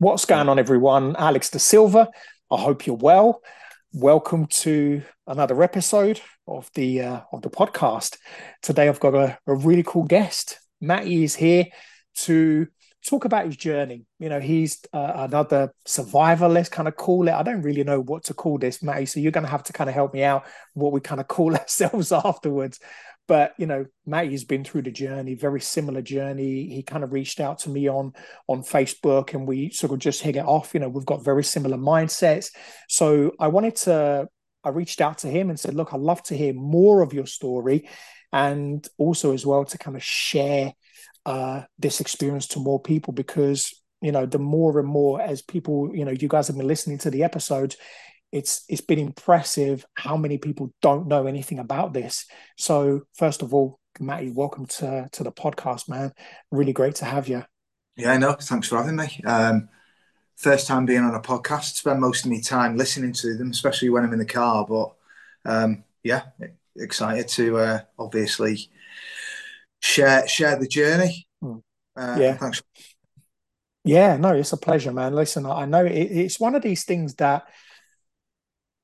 What's going on, everyone? Alex De Silva. I hope you're well. Welcome to another episode of the uh, of the podcast. Today, I've got a, a really cool guest. Matty is here to talk about his journey. You know, he's uh, another survivor, let's kind of call it. I don't really know what to call this, Matty. So you're going to have to kind of help me out what we kind of call ourselves afterwards. But you know, Matty's been through the journey, very similar journey. He kind of reached out to me on on Facebook, and we sort of just hit it off. You know, we've got very similar mindsets. So I wanted to. I reached out to him and said, "Look, I'd love to hear more of your story, and also as well to kind of share uh, this experience to more people because you know the more and more as people you know you guys have been listening to the episodes it's it's been impressive how many people don't know anything about this. So first of all, Matty, welcome to to the podcast, man. Really great to have you. Yeah, I know. thanks for having me. Um, first time being on a podcast. Spend most of my time listening to them, especially when I'm in the car. But um, yeah, excited to uh, obviously share share the journey. Hmm. Uh, yeah, thanks. Yeah, no, it's a pleasure, man. Listen, I know it, it's one of these things that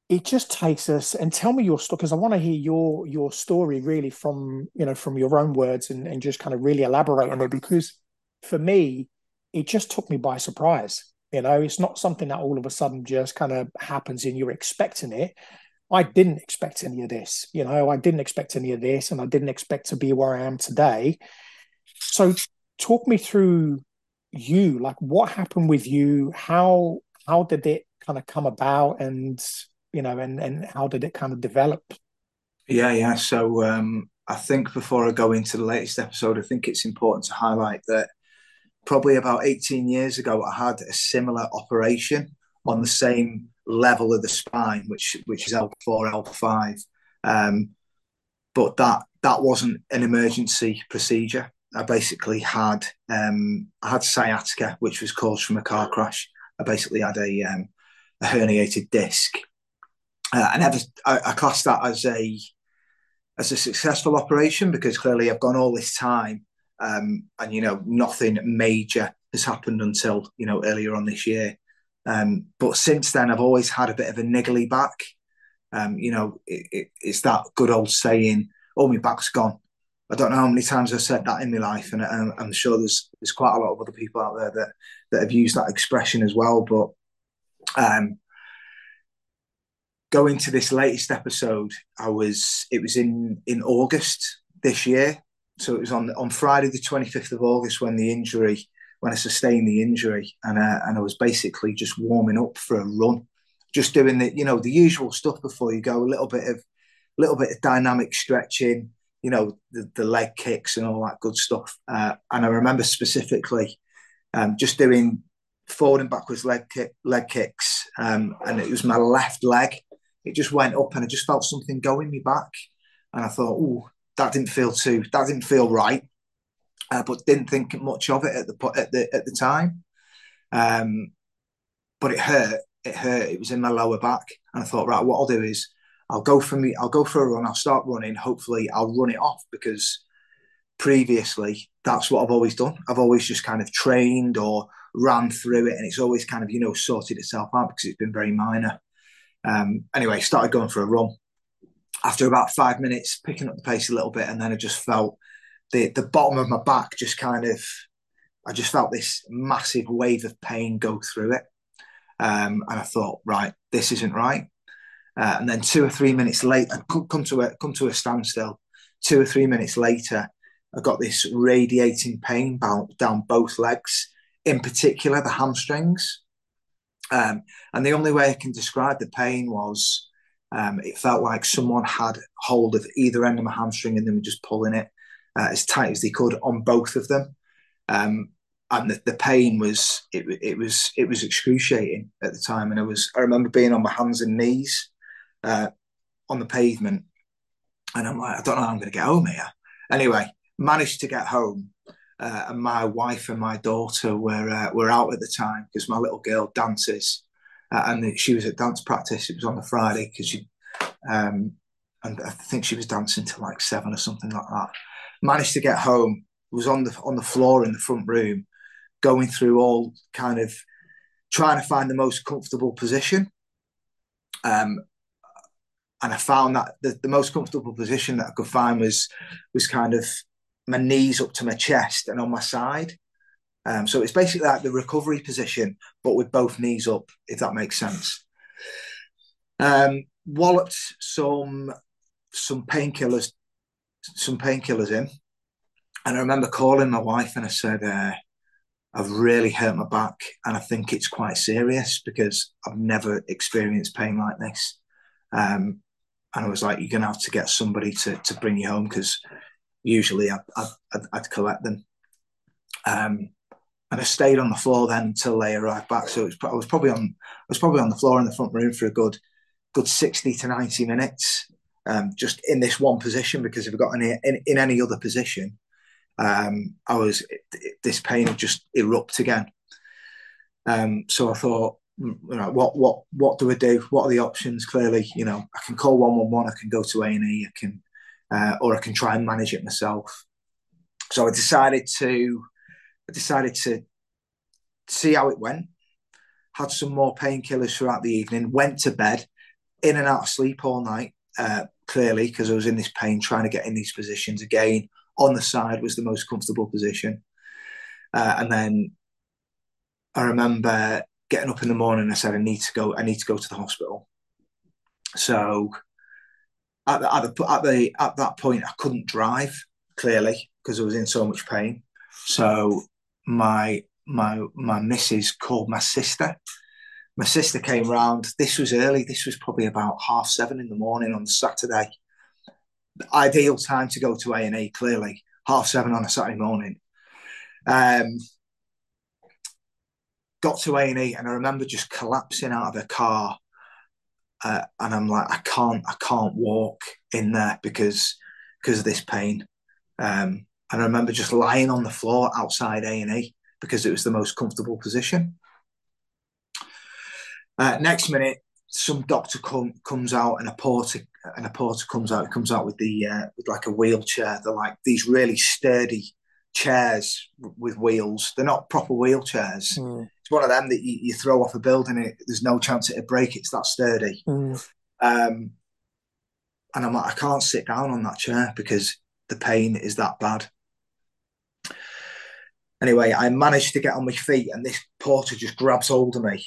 it just takes us and tell me your story because I want to hear your your story really from you know from your own words and, and just kind of really elaborate on it because for me it just took me by surprise you know? It's not something that all of a sudden just kind of happens and you're expecting it. I didn't expect any of this you know? I didn't expect any of this and I didn't expect to be where I am today. So talk me through you like what happened with you? How how did it kind of come about? And you know, and and how did it kind of develop? Yeah, yeah. So um, I think before I go into the latest episode, I think it's important to highlight that probably about 18 years ago, I had a similar operation on the same level of the spine, which which is L4, L5. Um, but that that wasn't an emergency procedure. I basically had um, I had sciatica, which was caused from a car crash. I basically had a, um, a herniated disc, uh, I never I, I class that as a as a successful operation because clearly I've gone all this time um, and you know nothing major has happened until you know earlier on this year. Um, but since then, I've always had a bit of a niggly back. Um, you know, it, it, it's that good old saying, "Oh, my back's gone." I don't know how many times I've said that in my life, and I'm, I'm sure there's there's quite a lot of other people out there that that have used that expression as well. But um, going to this latest episode, I was it was in in August this year, so it was on on Friday the twenty fifth of August when the injury when I sustained the injury, and uh, and I was basically just warming up for a run, just doing the you know the usual stuff before you go, a little bit of a little bit of dynamic stretching, you know the, the leg kicks and all that good stuff. Uh, and I remember specifically um, just doing forward and backwards leg kick, leg kicks, um, and it was my left leg it just went up and I just felt something going me back. And I thought, oh, that didn't feel too, that didn't feel right. Uh, but didn't think much of it at the at the at the time. Um, but it hurt. It hurt. It was in my lower back, and I thought, right, what I'll do is I'll go for me. I'll go for a run. I'll start running. Hopefully, I'll run it off because previously that's what I've always done. I've always just kind of trained or ran through it, and it's always kind of you know sorted itself out because it's been very minor. Um, anyway, started going for a run. After about five minutes, picking up the pace a little bit, and then I just felt the the bottom of my back just kind of. I just felt this massive wave of pain go through it, um, and I thought, right, this isn't right. Uh, and then two or three minutes later, come to a come to a standstill. Two or three minutes later, I got this radiating pain down both legs, in particular the hamstrings. Um, and the only way I can describe the pain was um, it felt like someone had hold of either end of my hamstring and they were just pulling it uh, as tight as they could on both of them. Um, and the, the, pain was it, it was it was excruciating at the time. And I was I remember being on my hands and knees uh, on the pavement, and I'm like I don't know how I'm going to get home here. Anyway, managed to get home uh, and my wife and my daughter were uh, were out at the time because my little girl dances, uh, and she was at dance practice. It was on the Friday because she, um, and I think she was dancing till like seven or something like that. Managed to get home. Was on the on the floor in the front room, going through all kind of trying to find the most comfortable position. Um, and I found that the, the most comfortable position that I could find was was kind of my knees up to my chest and on my side. Um, so it's basically like the recovery position, but with both knees up, if that makes sense. Um, walloped some some painkillers, some painkillers in, and I remember calling my wife and I said, uh, "I've really hurt my back, and I think it's quite serious because I've never experienced pain like this." Um, and I was like, "You're gonna have to get somebody to to bring you home because usually I'd, I'd, I'd collect them." Um, and I stayed on the floor then until they arrived back. So was, I was probably on I was probably on the floor in the front room for a good good sixty to ninety minutes, um, just in this one position. Because if I got any in, in any other position, um, I was this pain would just erupt again. Um, so I thought, mm, you know, what what what do I do? What are the options? Clearly, you know, I can call one one one. I can go to A and E. I can, uh, or I can try and manage it myself. So I decided to I decided to see how it went. Had some more painkillers throughout the evening. Went to bed, in and out of sleep all night. Uh, clearly, because I was in this pain, trying to get in these positions again. On the side was the most comfortable position, uh, and then I remember getting up in the morning. I said, "I need to go. I need to go to the hospital." So at the, at the, at, the, at that point, I couldn't drive clearly because I was in so much pain. So my my my missus called my sister. My sister came round. This was early. This was probably about half seven in the morning on Saturday. The ideal time to go to A and E. Clearly, half seven on a Saturday morning. Um, got to A and E, and I remember just collapsing out of the car, uh, and I'm like, I can't, I can't walk in there because because of this pain. Um, and I remember just lying on the floor outside A and E because it was the most comfortable position. Uh, next minute, some doctor come, comes out and a porter and a porter comes out. Comes out with the uh, with like a wheelchair. They're like these really sturdy chairs with wheels. They're not proper wheelchairs. Mm. It's one of them that you, you, throw off a building. It, there's no chance it'll break. It's that sturdy. Mm. Um, and I'm like, I can't sit down on that chair because the pain is that bad. Anyway, I managed to get on my feet, and this porter just grabs hold of me,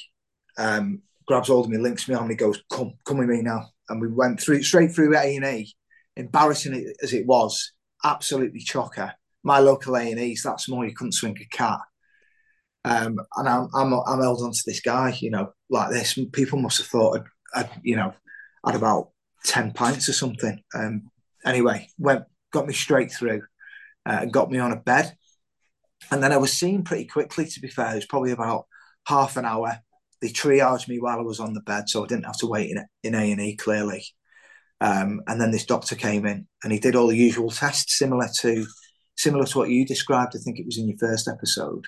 um, grabs hold of me, links me on, and he goes, "Come, come with me now." And we went through straight through A and E, embarrassing as it was, absolutely chocker. My local A and E's that's more you couldn't swing a cat. Um, and I'm, I'm I'm held onto this guy, you know, like this. People must have thought I'd, I'd you know, had about ten pints or something. Um, anyway, went got me straight through, uh, got me on a bed. And then I was seen pretty quickly, to be fair. It was probably about half an hour. They triaged me while I was on the bed, so I didn't have to wait in in A and E. Clearly, um, and then this doctor came in and he did all the usual tests, similar to similar to what you described. I think it was in your first episode.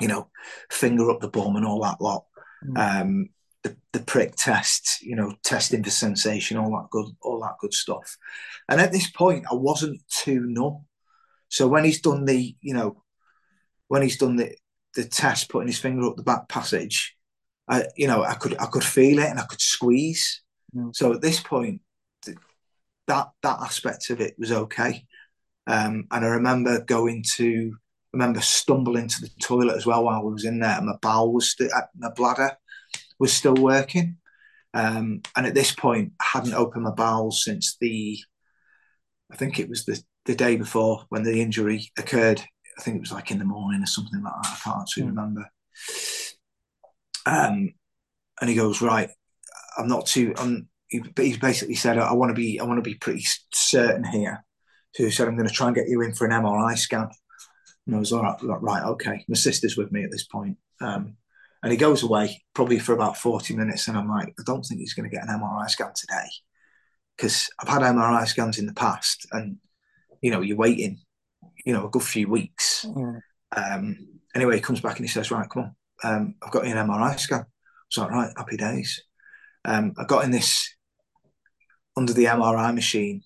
You know, finger up the bum and all that lot. Mm. Um, the, the prick test, you know, testing for sensation, all that good, all that good stuff. And at this point, I wasn't too numb. So when he's done the, you know, when he's done the the test, putting his finger up the back passage, I you know I could I could feel it and I could squeeze. Mm. So at this point, that that aspect of it was okay. Um, and I remember going to I remember stumbling to the toilet as well while I was in there, and my bowel was st- uh, my bladder was still working. Um, and at this point, I hadn't opened my bowels since the I think it was the the day before when the injury occurred I think it was like in the morning or something like that. I can't actually mm. remember. Um, and he goes, right, I'm not too. I'm, he, he's basically said, I want to be, I want to be pretty certain here. So he said, I'm going to try and get you in for an MRI scan. And I was all right, right, okay. My sister's with me at this point. Um, and he goes away probably for about 40 minutes. And I'm like, I don't think he's going to get an MRI scan today. Because I've had MRI scans in the past and, you know, you're waiting you know, a good few weeks. Yeah. Um, anyway, he comes back and he says, right, come on, um, I've got you an MRI scan. I was like, right, happy days. Um, I got in this under the MRI machine.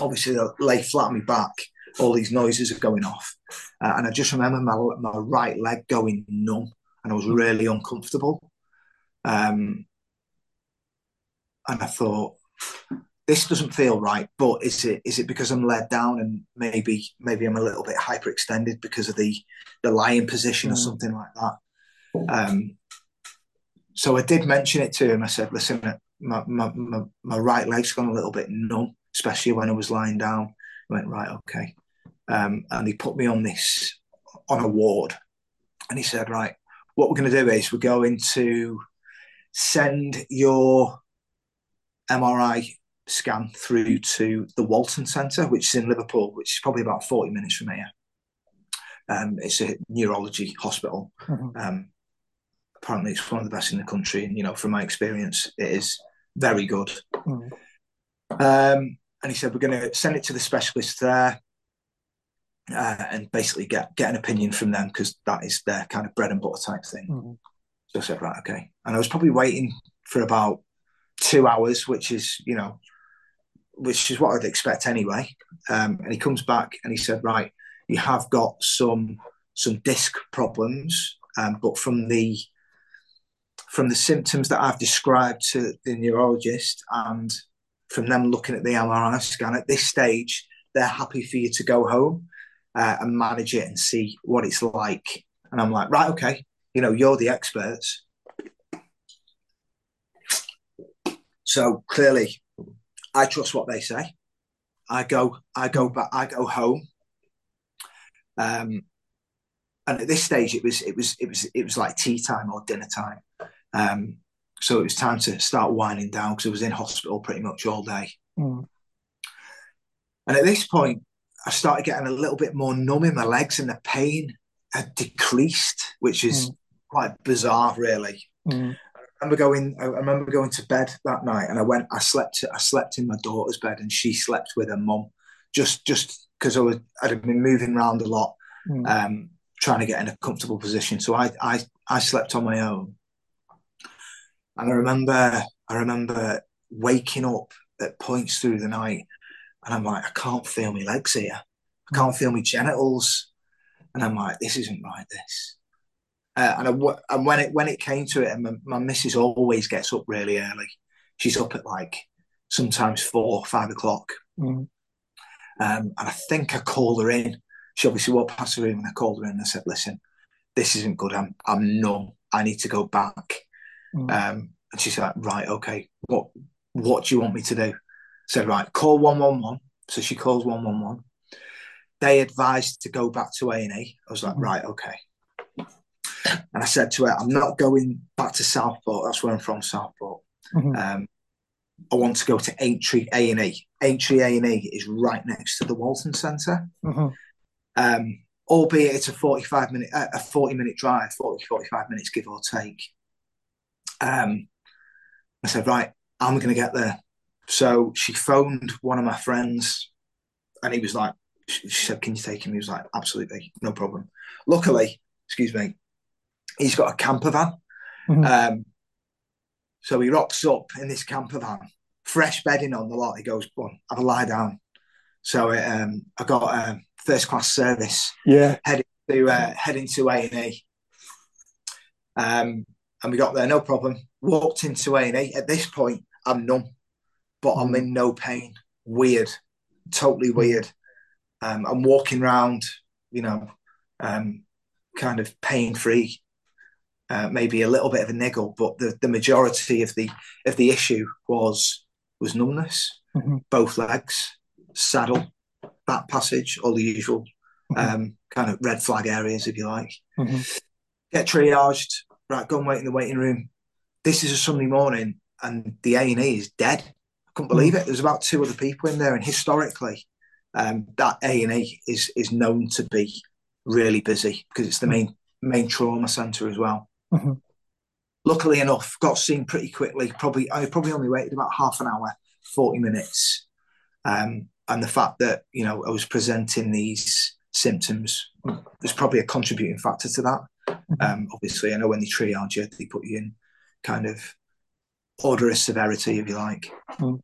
Obviously, I lay flat on my back. All these noises are going off, uh, and I just remember my my right leg going numb. and I was really uncomfortable. Um, and I thought, this doesn't feel right. But is it is it because I'm led down and maybe maybe I'm a little bit hyperextended because of the the lying position mm. or something like that? Um, so I did mention it to him. I said, "Listen, my, my, my, my right leg's gone a little bit numb, especially when I was lying down." I went right, okay, um, and he put me on this on a ward, and he said, "Right, what we're going to do is we're going to send your MRI scan through to the Walton Centre, which is in Liverpool, which is probably about 40 minutes from here. Um, it's a neurology hospital. Mm-hmm. Um, apparently, it's one of the best in the country. And, you know, from my experience, it is very good. Mm-hmm. Um, and he said, We're going to send it to the specialist there. Uh, and basically get get an opinion from them because that is their kind of bread and butter type thing. Mm-hmm. So I said, right, okay. And I was probably waiting for about two hours, which is, you know, which is what I'd expect anyway. Um, and he comes back and he said, right, you have got some some disc problems, um, but from the from the symptoms that I've described to the neurologist and from them looking at the MRI scan at this stage, they're happy for you to go home uh, and manage it and see what it's like. And I'm like, right, okay, you know, you're the experts. So clearly, I trust what they say. I go, I go back, I go home. Um, and at this stage, it was, it was, it was, it was like tea time or dinner time. Um, so it was time to start winding down because I was in hospital pretty much all day. Mm. And at this point, I started getting a little bit more numb in my legs, and the pain had decreased, which is mm. quite bizarre, really. Mm remember going. I remember going to bed that night, and I went. I slept. I slept in my daughter's bed, and she slept with her mum, just just because I was. I'd been moving around a lot, mm. um, trying to get in a comfortable position. So I, I I slept on my own, and I remember. I remember waking up at points through the night, and I'm like, I can't feel my legs here. I can't feel my genitals, and I'm like, this isn't right. This. Uh, and, I, and when it when it came to it, and my, my missus always gets up really early. She's up at like sometimes four, five o'clock. Mm. Um, and I think I called her in. She obviously walked past the room, and I called her in and I said, "Listen, this isn't good. I'm I'm numb. I need to go back." Mm. Um, and she said, "Right, okay. What what do you want me to do?" Said, "Right, call one one one." So she calls one one one. They advised to go back to A and E. I was like, mm. "Right, okay." And I said to her, I'm not going back to Southport. That's where I'm from, Southport. Mm-hmm. Um, I want to go to Aintree A and E. Aintree A and E is right next to the Walton Centre. Mm-hmm. Um, albeit it's a 45 minute, uh, a 40 minute drive, 40, 45 minutes, give or take. Um, I said, right, I'm going to get there. So she phoned one of my friends and he was like, she said, can you take him? He was like, absolutely, no problem. Luckily, excuse me, he's got a camper van. Mm-hmm. Um, so he rocks up in this camper van, fresh bedding on the lot. He goes, "Go on, have a lie down." So it, um, I got a um, first class service. Yeah, heading to uh, heading to A and E. Um, and we got there, no problem. Walked into A and. At this point, I'm numb, but I'm in no pain. Weird, totally mm. weird. Um, I'm walking around, you know, um, kind of pain free uh, maybe a little bit of a niggle, but the, the majority of the of the issue was was numbness, mm-hmm. both legs, saddle, back passage, all the usual mm-hmm. um, kind of red flag areas, if you like. Mm-hmm. Get triaged, right? Go and wait in the waiting room. This is a Sunday morning, and the A and E is dead. I couldn't believe mm. it. There's about two other people in there, and historically, um, that A and E is is known to be really busy because it's the mm. main main trauma centre as well. Mm-hmm. Luckily enough, got seen pretty quickly. Probably I probably only waited about half an hour, forty minutes, um, and the fact that you know I was presenting these symptoms was probably a contributing factor to that. Mm-hmm. Um, obviously, I know when they triage you, they put you in kind of order of severity, if you like. Mm.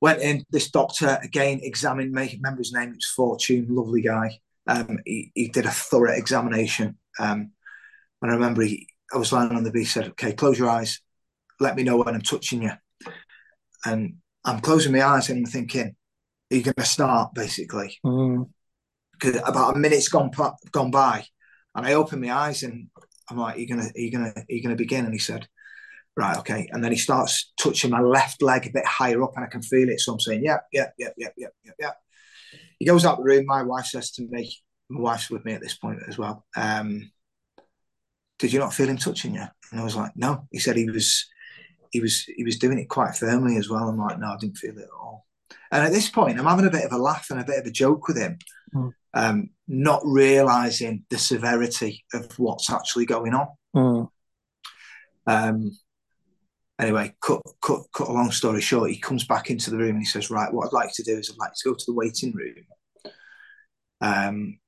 Went in. This doctor again examined me. Remember his name? It was Fortune. Lovely guy. Um, he, he, did a thorough examination. Um, And I remember he, I was lying on the beach. Said, "Okay, close your eyes. Let me know when I'm touching you." And I'm closing my eyes and I'm thinking, "Are you going to start?" Basically, Mm. because about a minute's gone gone by, and I open my eyes and I'm like, "You're you gonna, you're you gonna, you're you gonna begin?" And he said, "Right, okay." And then he starts touching my left leg a bit higher up, and I can feel it. So I'm saying, "Yeah, yeah, yeah, yeah, yeah, yeah, yeah." He goes out the room. My wife says to me, "My wife's with me at this point as well." Um, Did you not feel him touching you? And I was like, "No." He said he was, he was, he was doing it quite firmly as well. I'm like, "No, I didn't feel it at all." And at this point, I'm having a bit of a laugh and a bit of a joke with him. Mm. Um, not realizing the severity of what's actually going on. Mm. Um, anyway, cut, cut, cut a long story short, he comes back into the room and he says, Right, what I'd like to do is I'd like to go to the waiting room. Um,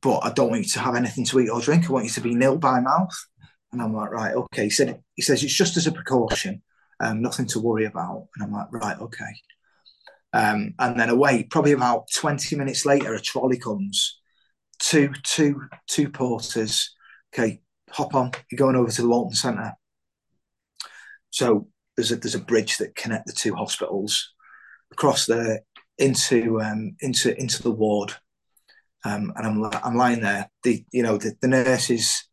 but I don't want you to have anything to eat or drink. I want you to be nil by mouth. And I'm like, right, okay. He said, he says it's just as a precaution, um, nothing to worry about. And I'm like, right, okay. Um, and then away, probably about 20 minutes later, a trolley comes, two, two, two porters. Okay, hop on. You're going over to the Walton Centre. So there's a there's a bridge that connect the two hospitals across there into um, into into the ward. Um, and I'm I'm lying there. The you know the, the nurses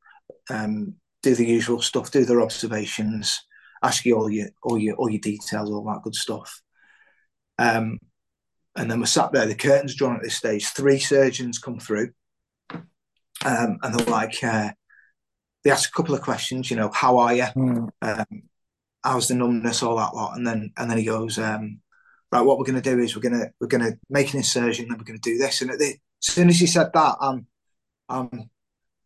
um, do the usual stuff, do their observations, ask you all your all your all your details, all that good stuff. Um, and then we're sat there. The curtains drawn at this stage. Three surgeons come through, um, and they're like, uh, they ask a couple of questions. You know, how are you? Mm. Um, how's the numbness, all that lot, and then and then he goes, um, right, what we're going to do is we're going to we're going to make an incision, then we're going to do this. And at the, as soon as he said that, I'm I'm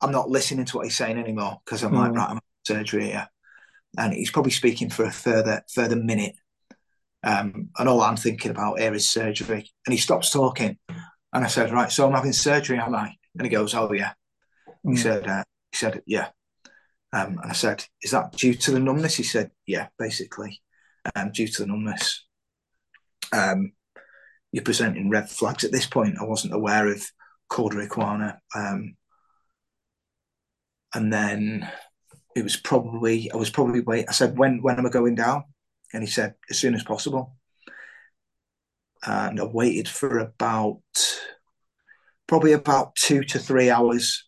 I'm not listening to what he's saying anymore because I'm like, Mm. right, I'm surgery here, and he's probably speaking for a further further minute. Um, and all I'm thinking about here is surgery. And he stops talking, and I said, right, so I'm having surgery, am I? And he goes, oh yeah. He Mm. said, uh, he said, yeah. Um, and I said, is that due to the numbness? He said, yeah, basically, um, due to the numbness. Um, you're presenting red flags at this point. I wasn't aware of Cauda Um, and then it was probably, I was probably wait. I said, when, when am I going down? And he said, as soon as possible. And I waited for about, probably about two to three hours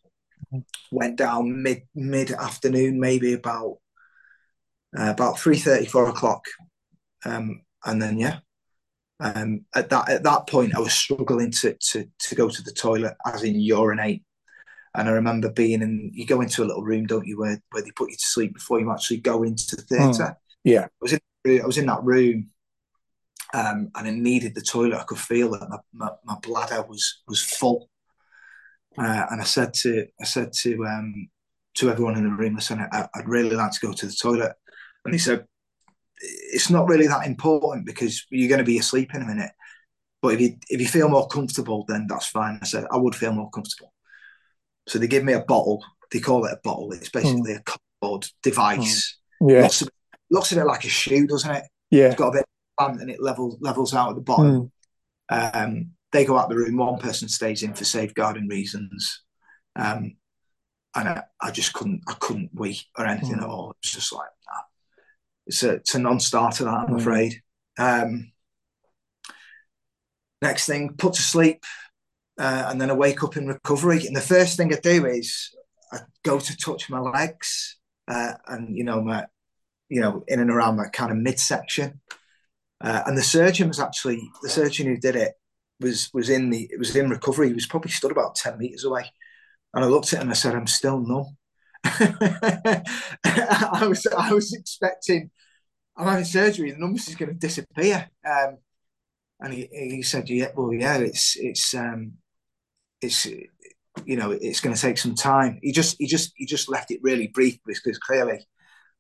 went down mid mid afternoon, maybe about uh, about three thirty, four o'clock, um, and then yeah, um, at that at that point, I was struggling to to to go to the toilet, as in urinate. And I remember being in. You go into a little room, don't you, where where they put you to sleep before you actually go into the theatre. Yeah. I was in. I was in that room, um, and I needed the toilet. I could feel that my, my, my bladder was was full. Uh, and I said to I said to um, to everyone in the room, listen, I, I'd really like to go to the toilet. And he said, it's not really that important because you're going to be asleep in a minute. But if you if you feel more comfortable, then that's fine. I said I would feel more comfortable. So they give me a bottle. They call it a bottle. It's basically a cardboard device. Yeah. Looks, a bit, looks a bit like a shoe, doesn't it? Yeah. It's got a bit of band and it level levels out at the bottom. Mm. Um, they go out the room. One person stays in for safeguarding reasons, um, and I, I just couldn't. I couldn't wee or anything Mm. at all. It's just like nah. it's a it's a non-starter. That I'm Mm. afraid. Um, next thing, put to sleep, uh, and then I wake up in recovery. And the first thing I do is I go to touch my legs, uh, and you know my, you know, in and around that kind of midsection. Uh, and the surgeon was actually the surgeon who did it was was in the it was in recovery. He was probably stood about ten meters away, and I looked at him and I said, "I'm still numb." I was I was expecting I'm having surgery. The numbness is going to disappear. Um, and he, he said, "Yeah, well, yeah, it's it's um, it's you know it's going to take some time." He just he just he just left it really brief because clearly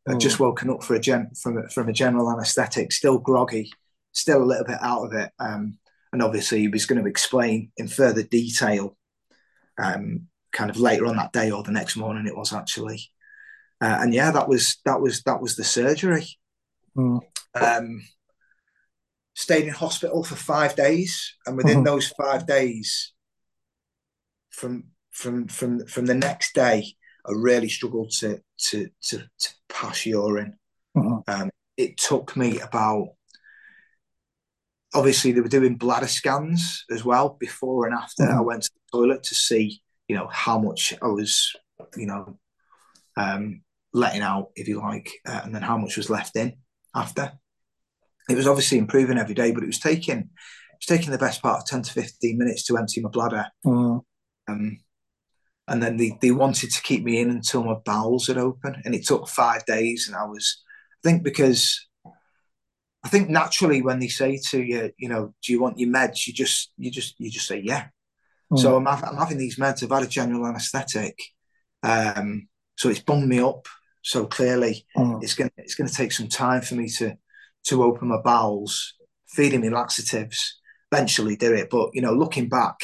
I'd just woken up for a gen from a, from a general anaesthetic, still groggy, still a little bit out of it, um, and obviously he was going to explain in further detail, um, kind of later on that day or the next morning it was actually, uh, and yeah, that was that was that was the surgery. Mm. Um, stayed in hospital for five days, and within Mhm. those five days, from from from from the next day, I really struggled to to to, to pass urine. Mm-hmm. Um, it took me about obviously they were doing bladder scans as well before and after Mhm. I went to the toilet to see you know how much I was you know um, letting out if you like uh, and then how much was left in after it was obviously improving every day but it was taking it was taking the best part of 10 to 15 minutes to empty my bladder Mm. um, and then they, they wanted to keep me in until my bowels had opened and it took five days and I was I think because I think naturally when they say to you, you know, do you want your meds? You just you just you just say yeah. Mm. So I'm, I'm having these meds. I've had a general anaesthetic, um, so it's bunged me up. So clearly, Mm. it's gonna it's gonna take some time for me to to open my bowels, feeding me laxatives. Eventually, do it. But you know, looking back,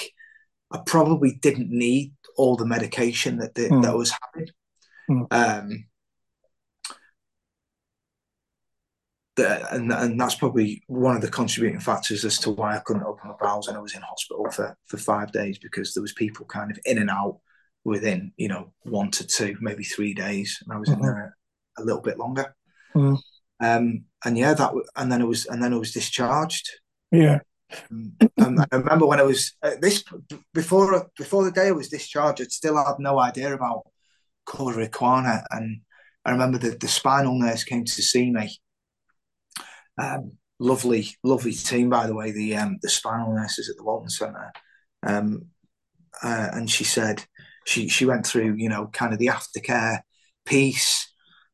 I probably didn't need all the medication that that, Mm. that I was having. Mm. Um, that, and and that's probably one of the contributing factors as to why I couldn't open my bowels and I was in hospital for for five days because there was people kind of in and out within you know one to two maybe three days and I was in Mhm. there a little bit longer. Mm. Um, and yeah, that and then I was and then I was discharged. Yeah. Um, I remember when I was at this before before the day I was discharged, I'd still had no idea about cauda equina, and I remember that the spinal nurse came to see me. Um, lovely, lovely team, by the way. The um, the spinal nurses at the Walton Centre, um, uh, and she said she she went through you know kind of the aftercare piece.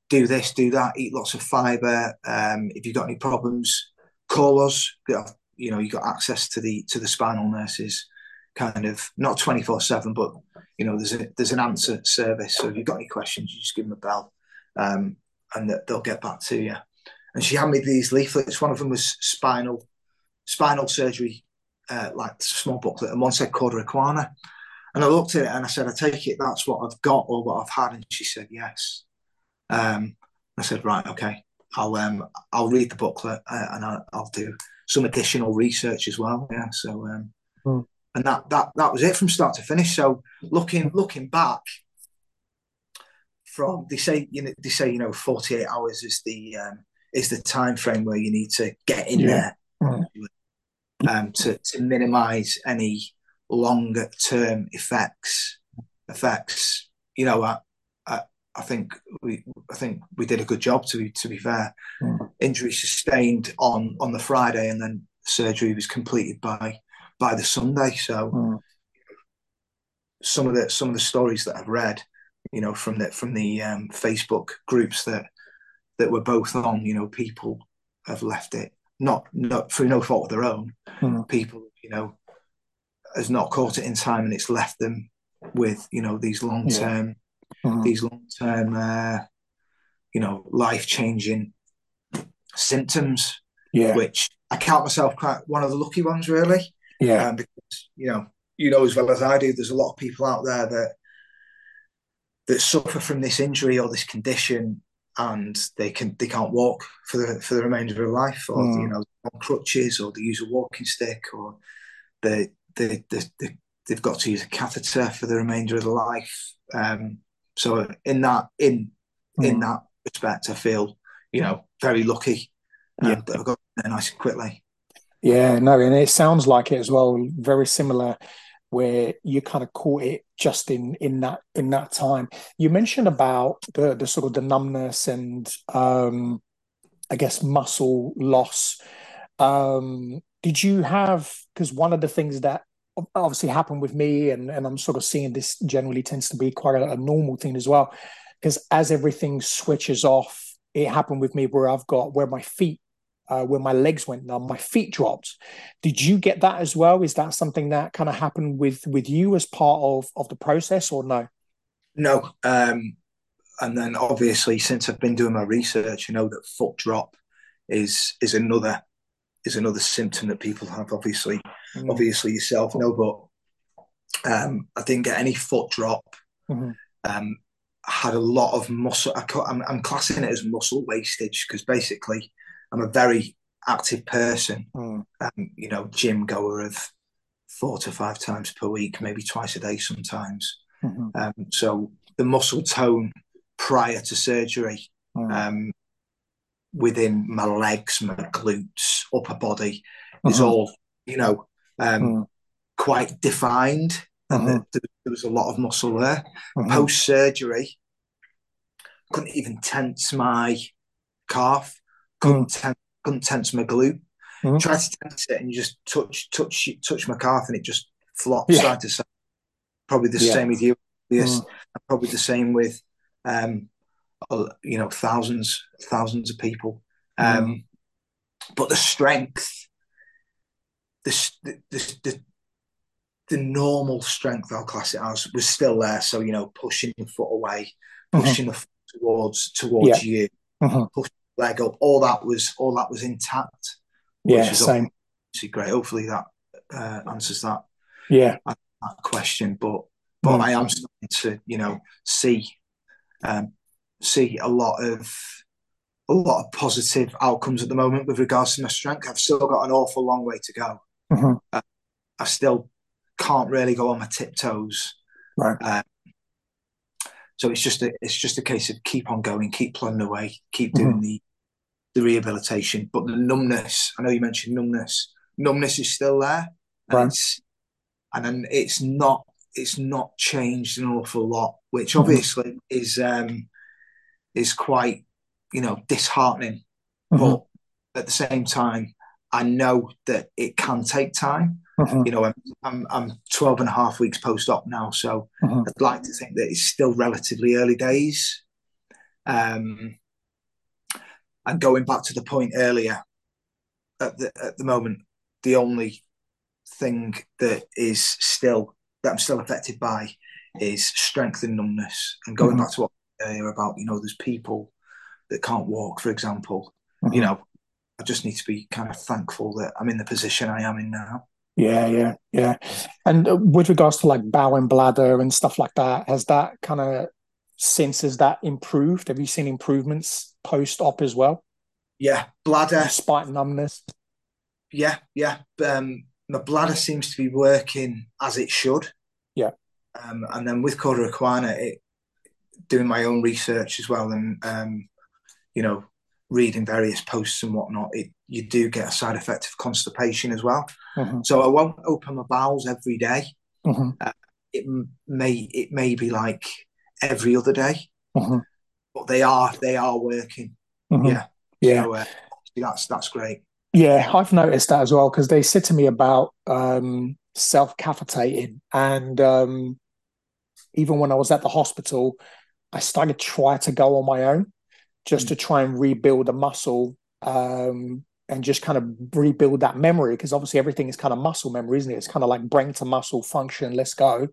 Do this, do that. Eat lots of fibre. Um, if you've got any problems, call us. You know, you got access to the to the spinal nurses, kind of not twenty four seven, but you know, there's a there's an answer service. So if you've got any questions, you just give them a bell, um, and they'll get back to you. And she handed me these leaflets. One of them was spinal spinal surgery, uh, like small booklet, and one said cauda. And I looked at it and I said, I take it that's what I've got or what I've had. And she said, yes. Um, I said, right, okay. I'll um, I'll read the booklet uh, and I'll, I'll, do some additional research as well. Yeah. So um, Hmm. and that that that was it from start to finish. So looking looking back from they say you know they say you know 48 hours is the um, is the time frame where you need to get in Yeah. there um, to to minimise any longer term effects effects. You know, I, I think we I think we did a good job to be to be fair. Mm. Injury sustained on on the Friday, and then surgery was completed by by the Sunday. So Mm. some of the some of the stories that I've read, you know, from the from the um, Facebook groups that that we're both on, you know, people have left it not not through no fault of their own. Mm. People, you know, has not caught it in time, and it's left them with you know these long term Mm. these long term, uh, you know, life changing symptoms, Yeah. which I count myself quite one of the lucky ones, really Yeah. um, because you know you know as well as I do. There's a lot of people out there that that suffer from this injury or this condition, and they can they can't walk for the for the remainder of their life, or Mm. you know on crutches, or they use a walking stick, or they they, they, they they've got to use a catheter for the remainder of their life. Um, so in that in in Mm. that respect, I feel you know very lucky Yeah. that I got there nice and quickly. Yeah, no, and it sounds like it as well. Very similar, where you kind of caught it just in in that in that time. You mentioned about the the sort of the numbness and um, I guess muscle loss. Um, did you have? Because one of the things that obviously happened with me, and and I'm sort of seeing this generally tends to be quite a, a normal thing as well. Because as everything switches off, it happened with me where I've got where my feet uh, when my legs went numb, my feet dropped. Did you get that as well? Is that something that kind of happened with with you as part of of the process, or no? No. Um, and then obviously, since I've been doing my research, I know that foot drop is is another is another symptom that people have. Obviously, Mm. obviously yourself know, but um, I didn't get any foot drop. Mhm. Um, I had a lot of muscle. I, ca- I'm, I'm classing it as muscle wastage because basically, I'm a very active person. Mm. Um, you know, gym goer of four to five times per week, maybe twice a day sometimes. Mhm. Um, so the muscle tone prior to surgery Mm. um, within my legs, my glutes, upper body is Mhm. all you know um, Mm. quite defined, and Mhm. there, there was a lot of muscle there. Mhm. Post surgery, couldn't even tense my calf, couldn't, ten- couldn't tense my glute. Mhm. Try to tense it, and you just touch touch touch my calf, and it just flops Yeah. side to side. Probably the Yeah. same with you. Yes, Mm. probably the same with um, you know thousands thousands of people. Um, Mm. But the strength, the, the the the the normal strength I'll class it as was still there. So you know, pushing the foot away, Mhm. pushing the foot towards towards you, Mhm. leg up. All that was all that was intact. Yeah, is same. great. Hopefully that uh, answers that Yeah. that question. But but Mm. I am starting to you know see um, see a lot of a lot of positive outcomes at the moment with regards to my strength. I've still got an awful long way to go. Mhm. I still can't really go on my tiptoes. Right. Um, so it's just a it's just a case of keep on going, keep plodding away, keep doing the the rehabilitation. But the numbness, I know you mentioned numbness. Numbness is still there, and Right. it's and then it's not it's not changed an awful lot, which Mhm. obviously is um is quite you know disheartening. Mhm. But at the same time, I know that it can take time Mhm. you know, I'm, I'm, I'm 12 and a half weeks post op now, so Mhm. I'd like to think that it's still relatively early days. Um, and going back to the point earlier, at the, at the moment, the only thing that is still, that I'm still affected by is strength and numbness. And going Mhm. back to what earlier about, you know, there's people that can't walk, for example, you know, I just need to be kind of thankful that I'm in the position I am in now. Yeah, yeah, yeah. And uh, with regards to like bowel and bladder and stuff like that, has that kind of since has that improved? Have you seen improvements post op as well, Yeah, bladder. despite numbness? Yeah, yeah. Um, my bladder seems to be working as it should. Yeah. Um, and then with Cauda Equina, it doing my own research as well, and um, you know, reading various posts and whatnot, it you do get a side effect of constipation as well. Mhm. So I won't open my bowels every day. Mhm. It may it may be like every other day, Mhm. but they are they are working. Yeah. Yeah. So uh, that's that's great. Yeah, I've noticed that as well because they said to me about um, self-cavitating, and um, even when I was at the hospital, I started to try to go on my own just to try and rebuild the muscle um, and just kind of rebuild that memory because obviously everything is kind of muscle memory, isn't it? It's kind of like brain to muscle function. Let's go.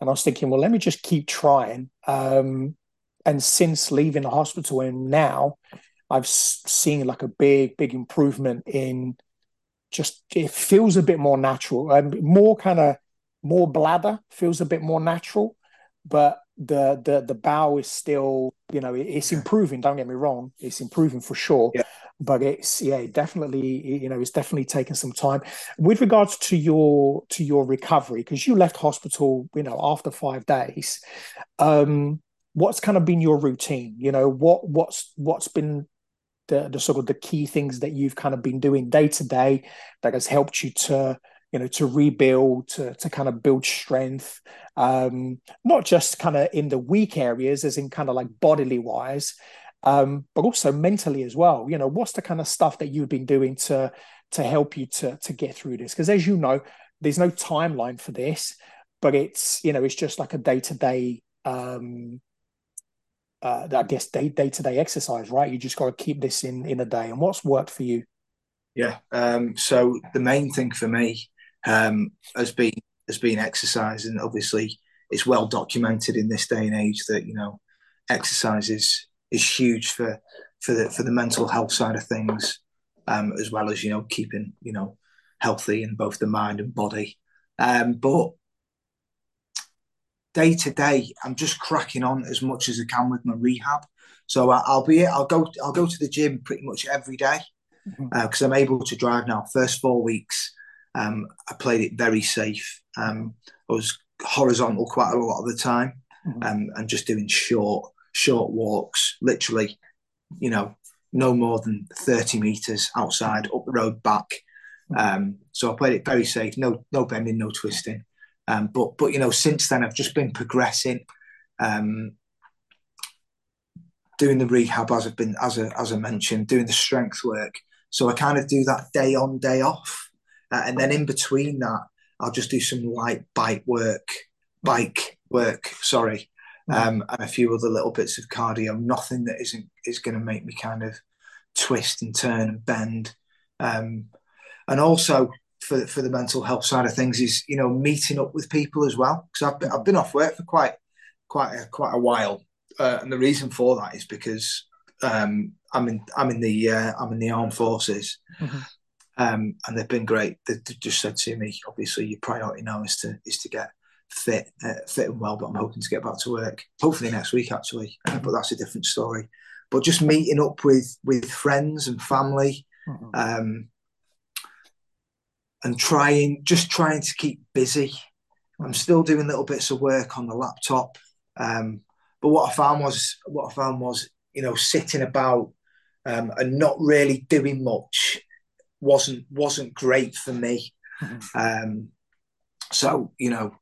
And I was thinking, well, let me just keep trying. Um, and since leaving the hospital and now, I've seen like a big, big improvement in just it feels a bit more natural and more kind of more bladder feels a bit more natural, but the the the bow is still you know it's improving. Don't get me wrong, it's improving for sure. Yeah. But it's yeah, definitely you know it's definitely taking some time. With regards to your to your recovery, because you left hospital you know after five days, um, what's kind of been your routine? You know what what's what's been the, the sort of the key things that you've kind of been doing day to day that has helped you to you know to rebuild to to kind of build strength um not just kind of in the weak areas as in kind of like bodily wise um but also mentally as well you know what's the kind of stuff that you've been doing to to help you to to get through this because as you know there's no timeline for this but it's you know it's just like a day to day um uh, I guess day day to day exercise, right? You just got to keep this in in a day. And what's worked for you? Yeah. Um, so the main thing for me um, has been has been exercise, and obviously it's well documented in this day and age that you know exercise is is huge for for the for the mental health side of things, um, as well as you know keeping you know healthy in both the mind and body. Um, but day to day, I'm just cracking on as much as I can with my rehab. So I, I'll be I'll go I'll go to the gym pretty much every day because I'm able to drive now. First four weeks, um, I played it very safe. Um, I was horizontal quite a lot of the time, mm-hmm. um, and just doing short short walks, literally, you know, no more than thirty meters outside up the road back. Mm-hmm. Um, so I played it very safe, no no bending, no twisting. Um, but but you know, since then I've just been progressing, um, doing the rehab as I've been as I, as I mentioned, doing the strength work. So I kind of do that day on, day off, uh, and then in between that, I'll just do some light bike work, bike work. Sorry, um, and a few other little bits of cardio. Nothing that isn't is going to make me kind of twist and turn and bend. Um, and also for for the mental health side of things is you know meeting up with people as well because I've been, I've been off work for quite quite a, quite a while, uh, and the reason for that is because um, I'm in I'm in the uh, I'm in the armed forces, mm-hmm. Um, and they've been great. They, just said to me, obviously, your priority now is to is to get fit uh, fit and well. But I'm hoping to get back to work, hopefully next week actually. Uh, but that's a different story. But just meeting up with with friends and family. Mm-hmm. Um, and trying just trying to keep busy. I'm still doing little bits of work on the laptop, um, but what I found was what I found was you know sitting about um, and not really doing much wasn't wasn't great for me. Mm-hmm. Um, so you know,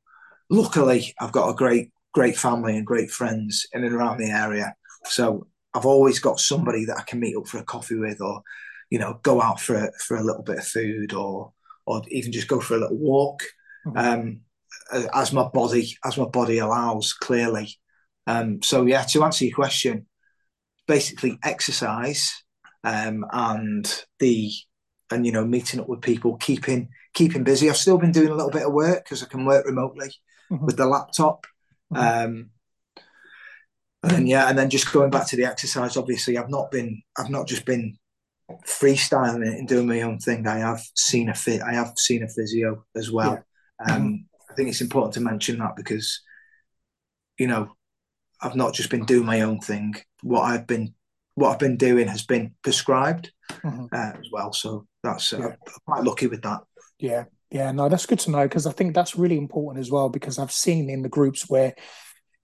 luckily I've got a great great family and great friends in and around the area. So I've always got somebody that I can meet up for a coffee with, or you know, go out for a, for a little bit of food, or or even just go for a little walk, mm-hmm. um, as my body as my body allows. Clearly, um, so yeah. To answer your question, basically exercise um, and the and you know meeting up with people, keeping keeping busy. I've still been doing a little bit of work because I can work remotely mm-hmm. with the laptop. Mm-hmm. Um, and yeah, and then just going back to the exercise. Obviously, I've not been. I've not just been freestyling it and doing my own thing. I have seen a fit. I have seen a physio as well. Yeah. Um, mm-hmm. I think it's important to mention that because, you know, I've not just been doing my own thing. What I've been, what I've been doing has been prescribed mm-hmm. uh, as well. So that's uh, yeah. quite lucky with that. Yeah, yeah, no, that's good to know because I think that's really important as well. Because I've seen in the groups where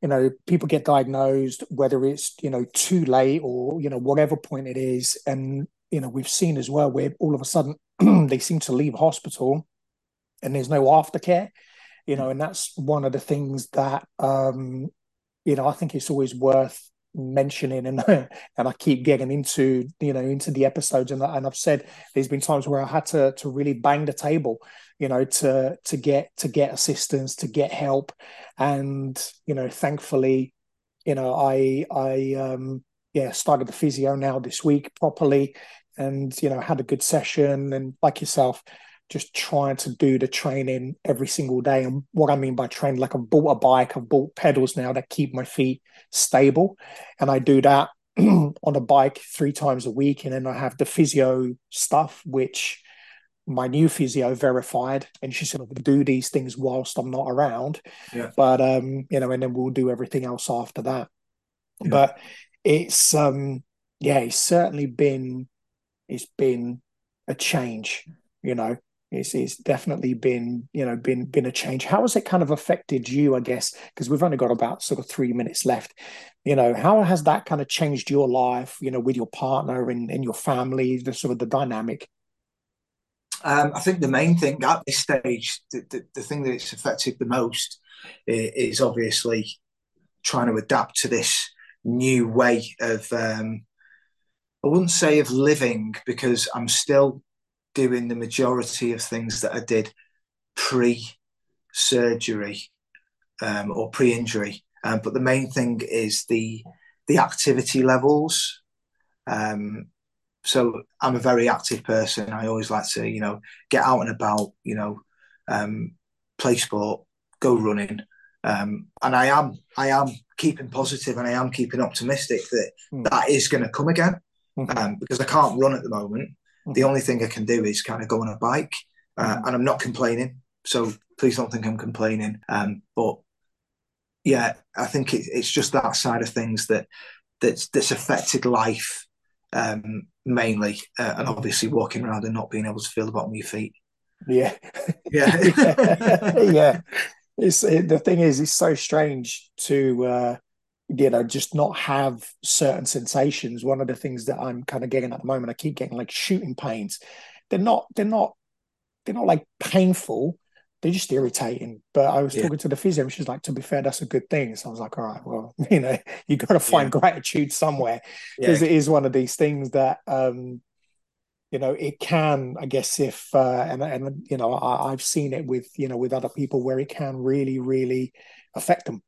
you know people get diagnosed whether it's you know too late or you know whatever point it is and you know we've seen as well where all of a sudden they seem to leave hospital and there's no aftercare you know and that's one of the things that um you know i think it's always worth mentioning and and I keep getting into you know into the episodes and, and I've said there's been times where I had to to really bang the table you know to to get to get assistance to get help. And you know thankfully you know I I um yeah started the physio now this week properly and you know had a good session. And like yourself just trying to do the training every single day and what i mean by training like i've bought a bike i've bought pedals now that keep my feet stable and i do that on a bike three times a week and then i have the physio stuff which my new physio verified and she said i'll do these things whilst i'm not around yeah. but um you know and then we'll do everything else after that yeah. but it's um yeah it's certainly been it's been a change. You know, it's it's definitely been you know been been a change. How has it kind of affected you? I guess because we've only got about sort of three minutes left. You know, how has that kind of changed your life? You know, with your partner and, and your family, the sort of the dynamic. Um, I think the main thing at this stage, the, the, the thing that it's affected the most is obviously trying to adapt to this new way of um, I wouldn't say of living because I'm still doing the majority of things that I did pre surgery um, or pre injury. Um, but the main thing is the the activity levels. Um, so I'm a very active person. I always like to, you know, get out and about, you know, um, play sport, go running, um, and I am I am keeping positive and I am keeping optimistic that mm. that is going to come again mm-hmm. um, because I can't run at the moment. Mm-hmm. The only thing I can do is kind of go on a bike, uh, mm-hmm. and I'm not complaining. So please don't think I'm complaining. Um, but yeah, I think it, it's just that side of things that that's that's affected life um, mainly, uh, and obviously walking around and not being able to feel the bottom of your feet. Yeah, yeah, yeah, it's it, the thing is, it's so strange to uh, you know just not have certain sensations. One of the things that I'm kind of getting at the moment, I keep getting like shooting pains. They're not. They're not. They're not like painful. They're just irritating. But I was yeah. talking to the physio, and she's like, "To be fair, that's a good thing." So I was like, "All right, well, you know, you got to find yeah. gratitude somewhere because yeah. it is one of these things that." um you know it can i guess if uh, and and you know I, have seen it with you know with other people where it can really really affect them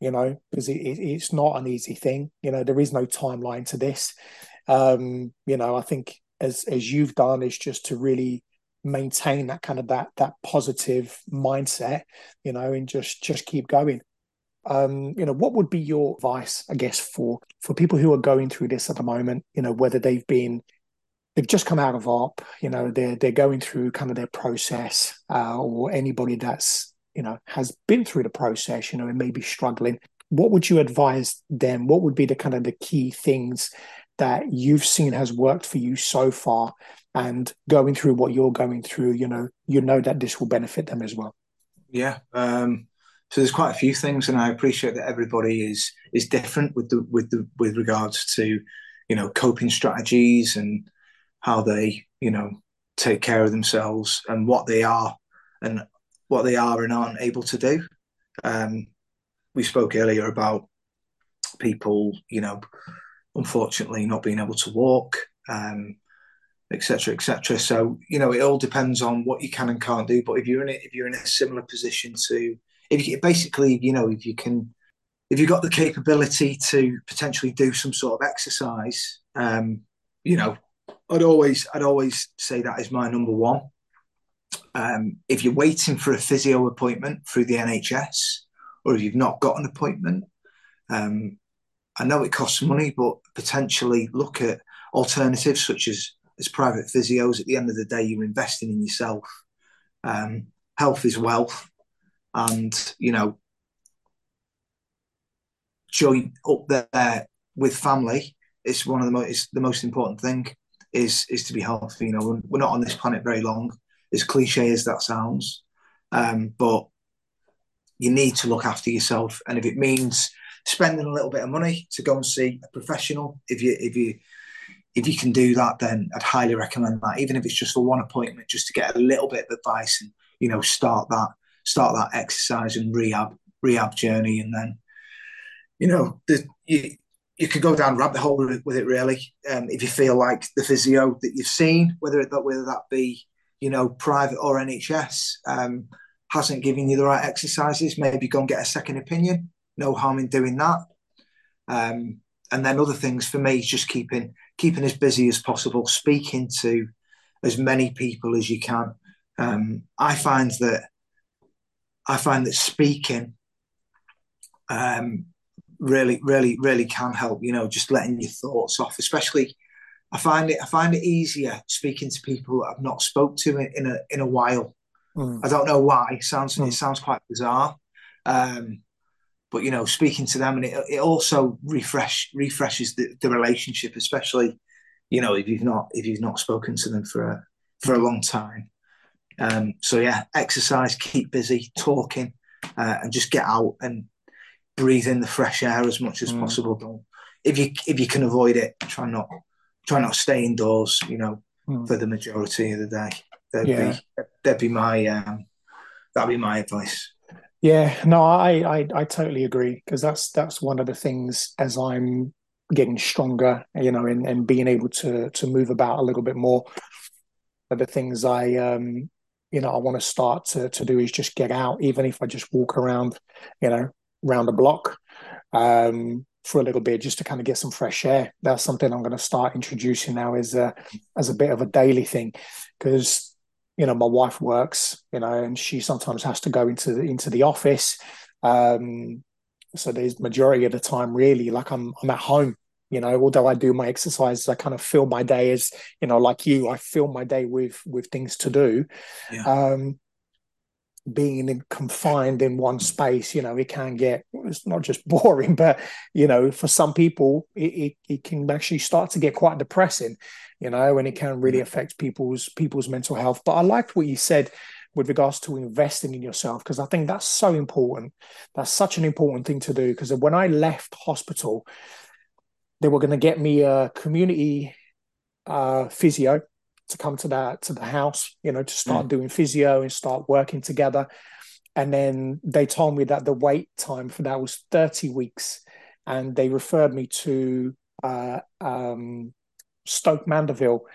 you know because it, it, it's not an easy thing you know there is no timeline to this um you know i think as as you've done is just to really maintain that kind of that that positive mindset you know and just just keep going um, you know, what would be your advice, I guess, for for people who are going through this at the moment? You know, whether they've been they've just come out of op you know they're they're going through kind of their process uh, or anybody that's you know has been through the process you know and maybe struggling what would you advise them? What would be the kind of the key things that you've seen has worked for you so far and going through what you're going through you know you know that this will benefit them as well? Yeah um so there's quite a few things and i appreciate that everybody is is different with the with the with regards to you know coping strategies and how they, you know, take care of themselves and what they are and what they are and aren't able to do. Um, we spoke earlier about people, you know, unfortunately not being able to walk, um, etc., etc. So you know, it all depends on what you can and can't do. But if you're in it, if you're in a similar position to, if you basically, you know, if you can, if you've got the capability to potentially do some sort of exercise, um, you know, I'd always I'd always say that is my number one. Um, if you're waiting for a physio appointment through the NHS, or if you've not got an appointment, um, I know it costs money, but potentially look at alternatives such as as private physios. At the end of the day, you're investing in yourself. Um, health is wealth, and you know, join up there with family. It's one of the most. It's the most important thing is is to be healthy. You know, we're not on this planet very long, as cliche as that sounds, um, but you need to look after yourself. And if it means spending a little bit of money to go and see a professional, if you if you if you can do that, then I'd highly recommend that. Even if it's just for one appointment, just to get a little bit of advice and you know start that start that exercise and rehab rehab journey, and then you know the you, you could go down rabbit hole with it, with it really. Um, if you feel like the physio that you've seen, whether that whether that be you know private or NHS, um, hasn't given you the right exercises, maybe go and get a second opinion. No harm in doing that. Um, and then other things for me is just keeping keeping as busy as possible, speaking to as many people as you can. Um, I find that I find that speaking um, really, really, really can help. You know, just letting your thoughts off. Especially, I find it I find it easier speaking to people I've not spoke to in, in a in a while. Mm. I don't know why. It sounds mm. it sounds quite bizarre. Um, but you know, speaking to them and it, it also refresh refreshes the, the relationship, especially you know if you've not if you've not spoken to them for a for a long time. Um, so yeah, exercise, keep busy, talking, uh, and just get out and breathe in the fresh air as much as mm. possible. If you if you can avoid it, try not try not to stay indoors. You know, mm. for the majority of the day. That'd yeah. be that'd be my um, that'd be my advice. Yeah, no, I I, I totally agree because that's that's one of the things as I'm getting stronger, you know, and, and being able to to move about a little bit more. But the things I um you know I want to start to to do is just get out, even if I just walk around, you know, round the block um, for a little bit just to kind of get some fresh air. That's something I'm going to start introducing now as a as a bit of a daily thing because you know my wife works, you know, and she sometimes has to go into the, into the office. Um, so there's majority of the time really like I'm I'm at home you know although i do my exercises i kind of fill my day as you know like you i fill my day with with things to do yeah. um being in, confined in one space, you know, it can get it's not just boring, but you know, for some people, it, it, it can actually start to get quite depressing, you know, and it can really affect people's people's mental health. But I liked what you said with regards to investing in yourself because I think that's so important. That's such an important thing to do because when I left hospital, they were going to get me a community uh, physio to come to that to the house, you know, to start mm. doing physio and start working together. And then they told me that the wait time for that was 30 weeks. And they referred me to uh, um, Stoke Mandeville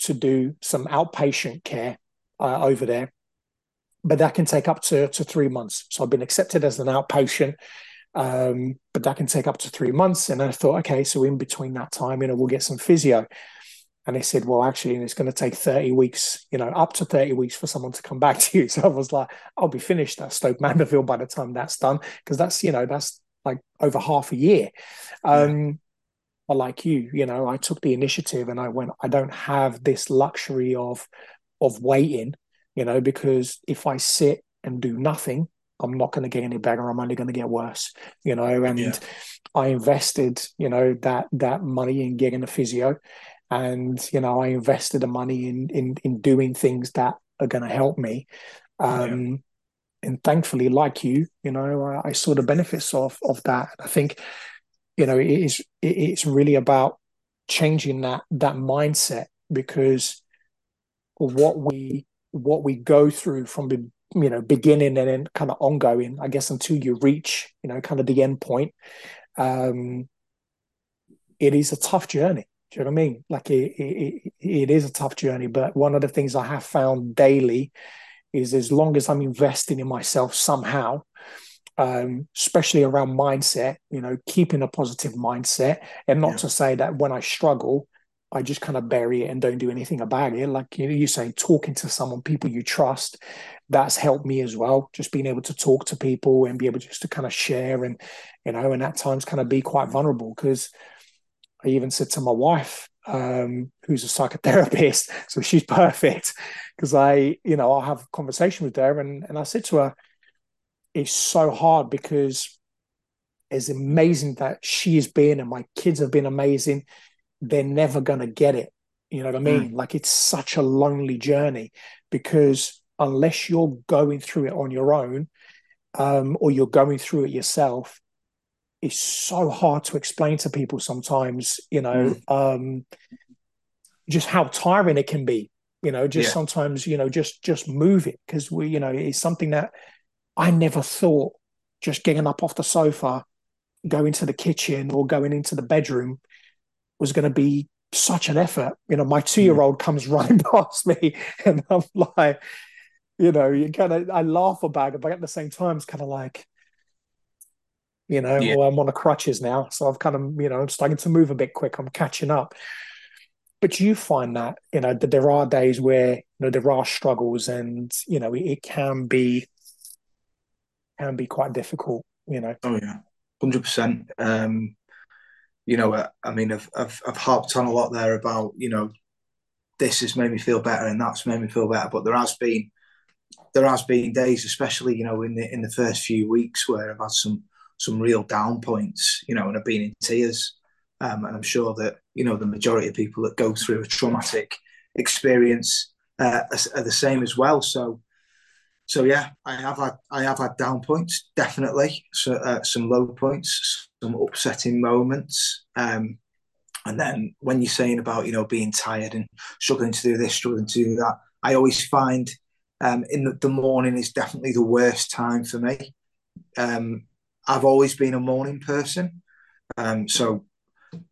to do some outpatient care uh, over there. But that can take up to, to three months. So I've been accepted as an outpatient, um, but that can take up to three months. And I thought, okay, so in between that time, you know, we'll get some physio. And they said, well, actually, it's going to take 30 weeks, you know, up to 30 weeks for someone to come back to you. So I was like, I'll be finished at Stoke Mandeville by the time that's done, because that's, you know, that's like over half a year. Um, But like you, you know, I took the initiative and I went, I don't have this luxury of of waiting, you know, because if I sit and do nothing, I'm not going to get any better. I'm only going to get worse, you know. And yeah. I invested, you know, that that money in getting a physio, and you know, I invested the money in in in doing things that are going to help me. Um, yeah. And thankfully, like you, you know, I, I, saw the benefits of of that. I think, you know, it is it, it's really about changing that that mindset because what we what we go through from the you know beginning and then kind of ongoing i guess until you reach you know kind of the end point um it is a tough journey do you know what i mean like it, it it is a tough journey but one of the things i have found daily is as long as i'm investing in myself somehow um, especially around mindset, you know, keeping a positive mindset, and not yeah. to say that when I struggle, I just kind of bury it and don't do anything about it. Like you know, you say, talking to someone, people you trust, that's helped me as well. Just being able to talk to people and be able just to kind of share and you know, and at times kind of be quite vulnerable. Because I even said to my wife, um, who's a psychotherapist, so she's perfect. Because I, you know, I'll have a conversation with her, and and I said to her, it's so hard because it's amazing that she has been and my kids have been amazing they're never going to get it. You know what I mean? Mm. Like it's such a lonely journey because unless you're going through it on your own um, or you're going through it yourself, it's so hard to explain to people sometimes, you know, mm. um, just how tiring it can be. You know, just yeah. sometimes, you know, just just move it because we, you know, it's something that I never thought just getting up off the sofa, going to the kitchen or going into the bedroom was going to be such an effort. You know, my two year old comes running past me, and I'm like, you know, you kind of, I laugh about it, but at the same time, it's kind of like, you know, yeah. well, I'm on the crutches now. So I've kind of, you know, I'm starting to move a bit quick. I'm catching up. But you find that, you know, that there are days where, you know, there are struggles and, you know, it, it can be, can be quite difficult, you know. Oh, yeah. 100%. Um, you know, uh, I mean, I've, I've, I've harped on a lot there about, you know, this has made me feel better and that's made me feel better. But there has been, there has been days, especially, you know, in the, in the first few weeks where I've had some, some real down points, you know, and I've been in tears. Um, and I'm sure that, you know, the majority of people that go through a traumatic experience uh, are, are the same as well. So, so yeah, I have had I have had down points definitely, so uh, some low points, some upsetting moments. Um, and then when you're saying about you know being tired and struggling to do this, struggling to do that, I always find um, in the, the, morning is definitely the worst time for me. Um, I've always been a morning person, um, so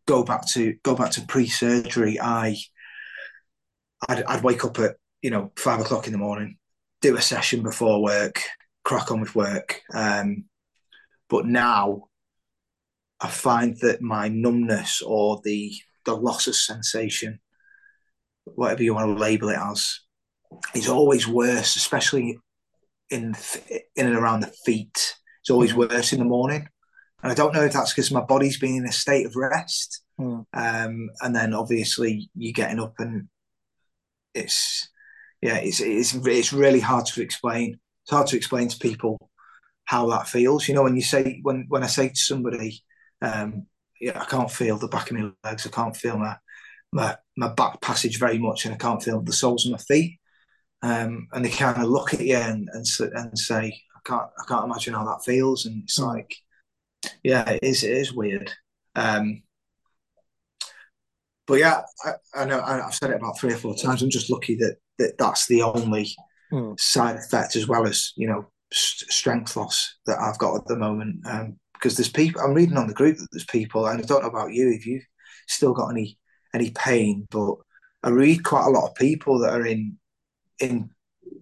go back to go back to pre-surgery. I I'd, I'd wake up at you know five o'clock in the morning, do a session before work, crack on with work. Um, but now I find that my numbness or the the loss of sensation, whatever you want to label it as, is always worse, especially in in and around the feet. It's always mm. worse in the morning, and I don't know if that's because my body's been in a state of rest, mm. um, and then obviously you're getting up and it's yeah, it's it's it's really hard to explain. It's hard to explain to people how that feels. You know, when you say when when I say to somebody, um, yeah, I can't feel the back of my legs, I can't feel my my my back passage very much, and I can't feel the soles of my feet. um, and they kind of look at you and, and and say, can't I can't imagine how that feels, and it's mm. like, yeah, it is it is weird. Um, but yeah, I, I, know I've said it about three or four times. I'm just lucky that, that that's the only mm. side effect, as well as you know strength loss that I've got at the moment. Um, because there's people I'm reading on the group that there's people, and I don't know about you if you've still got any any pain, but I read quite a lot of people that are in in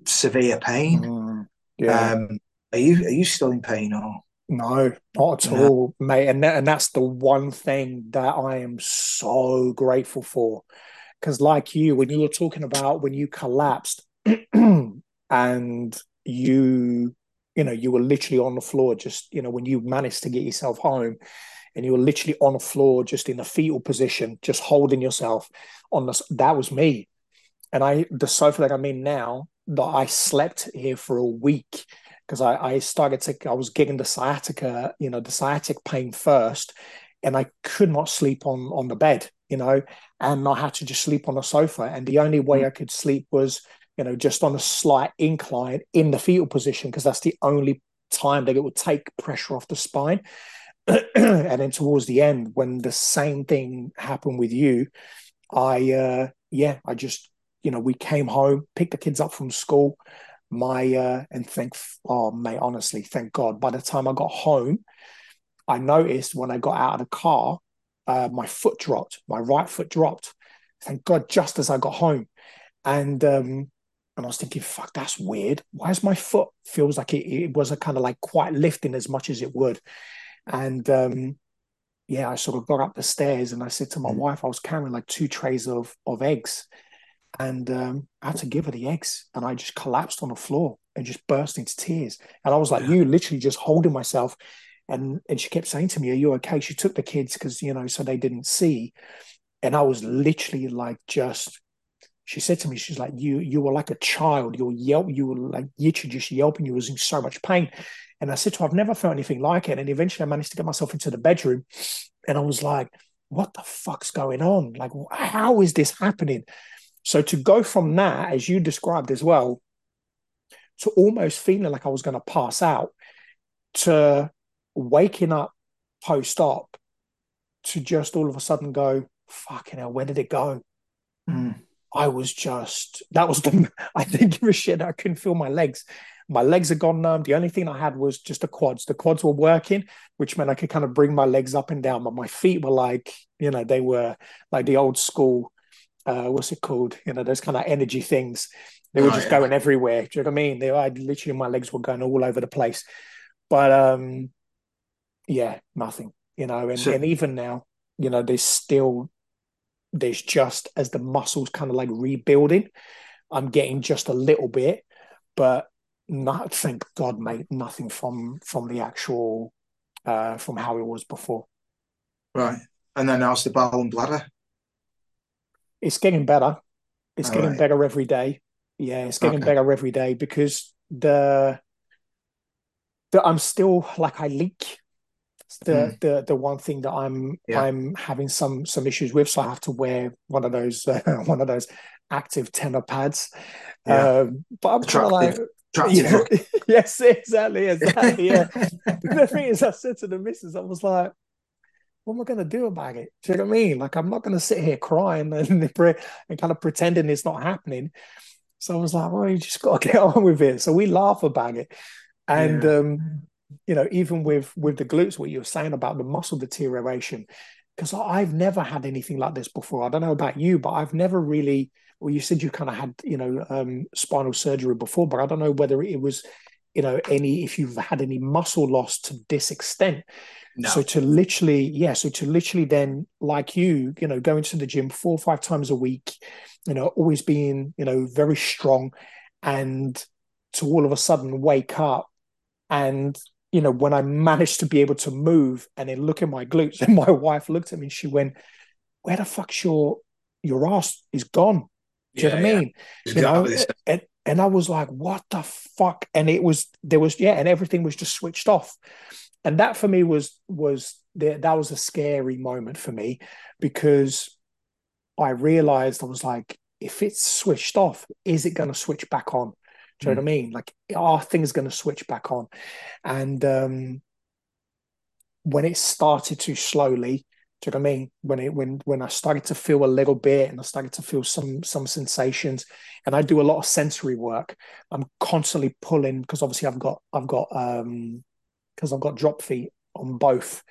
severe pain. Mm, yeah. Um, are you are you still in pain or? No, not at all, mate. And that, and that's the one thing that I am so grateful for, because like you, when you were talking about when you collapsed, and you, you know, you were literally on the floor, just you know, when you managed to get yourself home, and you were literally on the floor, just in a fetal position, just holding yourself on this. That was me, and I the sofa that I'm in now that I slept here for a week because I, I started to I was getting the sciatica, you know, the sciatic pain first, and I could not sleep on on the bed, you know, and I had to just sleep on the sofa. And the only way mm. I could sleep was, you know, just on a slight incline in the fetal position because that's the only time that it would take pressure off the spine. and then towards the end, when the same thing happened with you, I uh yeah, I just you know, we came home, picked the kids up from school. My uh, and thank oh mate, honestly, thank God. By the time I got home, I noticed when I got out of the car, uh, my foot dropped, my right foot dropped. Thank God, just as I got home, and um, and I was thinking, fuck, that's weird. Why is my foot feels like it, it was a kind of like quite lifting as much as it would, and um, yeah, I sort of got up the stairs and I said to my mm. wife, I was carrying like two trays of of eggs, and um, I had to give her the eggs, and I just collapsed on the floor and just burst into tears. And I was like, yeah. "You literally just holding myself." And and she kept saying to me, "Are you okay?" She took the kids because you know, so they didn't see. And I was literally like, just. She said to me, "She's like, you you were like a child. You were yelp. You were like literally just yelping. You was in so much pain." And I said to her, "I've never felt anything like it." And eventually, I managed to get myself into the bedroom, and I was like, "What the fuck's going on? Like, how is this happening?" So to go from that, as you described as well, to almost feeling like I was going to pass out, to waking up post op, to just all of a sudden go, fucking hell, where did it go? Mm. I was just, that was the, I didn't give a shit. I couldn't feel my legs. My legs had gone numb. The only thing I had was just the quads. The quads were working, which meant I could kind of bring my legs up and down, but my feet were like, you know, they were like the old school uh, what's it called? You know, those kind of energy things. They were oh, just yeah. going everywhere. Do you know what I mean? They, I literally, my legs were going all over the place. But um, yeah, nothing. You know, and, so, and even now, you know, there's still there's just as the muscles kind of like rebuilding. I'm getting just a little bit, but not thank God, mate, nothing from from the actual uh from how it was before. Right. And then how's the bowel and bladder? It's getting better. It's All getting right. better every day. Yeah, it's getting okay. better every day because the the I'm still like I leak. the mm. the the one thing that I'm yeah. I'm having some some issues with. So I have to wear one of those uh, one of those active tenor pads. Yeah. Um, but I'm trying like. Yeah, yes, exactly, exactly. Yeah. the thing is, I said to the missus, I was like, what am I going to do about it? Do you know what I mean? Like, I'm not going to sit here crying and, and kind of pretending it's not happening. So I was like, well, you just got to get on with it. So we laugh about it. And, yeah. um, you know, even with with the glutes, what you were saying about the muscle deterioration, because I've never had anything like this before. I don't know about you, but I've never really. Well, you said you kind of had, you know, um, spinal surgery before, but I don't know whether it was, you know, any if you've had any muscle loss to this extent. No. So to literally, yeah, so to literally then, like you, you know, going to the gym four or five times a week, you know, always being, you know, very strong, and to all of a sudden wake up and you know, when I managed to be able to move and then look at my glutes, and my wife looked at me and she went, Where the fuck's your your ass is gone? Do you yeah, know what I mean? You know, and, and I was like, what the fuck? And it was there was, yeah, and everything was just switched off and that for me was was the, that was a scary moment for me because I realized I was like, if it's switched off, is it going to switch back on? Do you know what I mean? Like, are things going to switch back on? And um, when it started to slowly, do you know what I mean? When it when when I started to feel a little bit and I started to feel some some sensations, and I do a lot of sensory work. I'm constantly pulling because obviously I've got I've got um because I've got drop feet on both.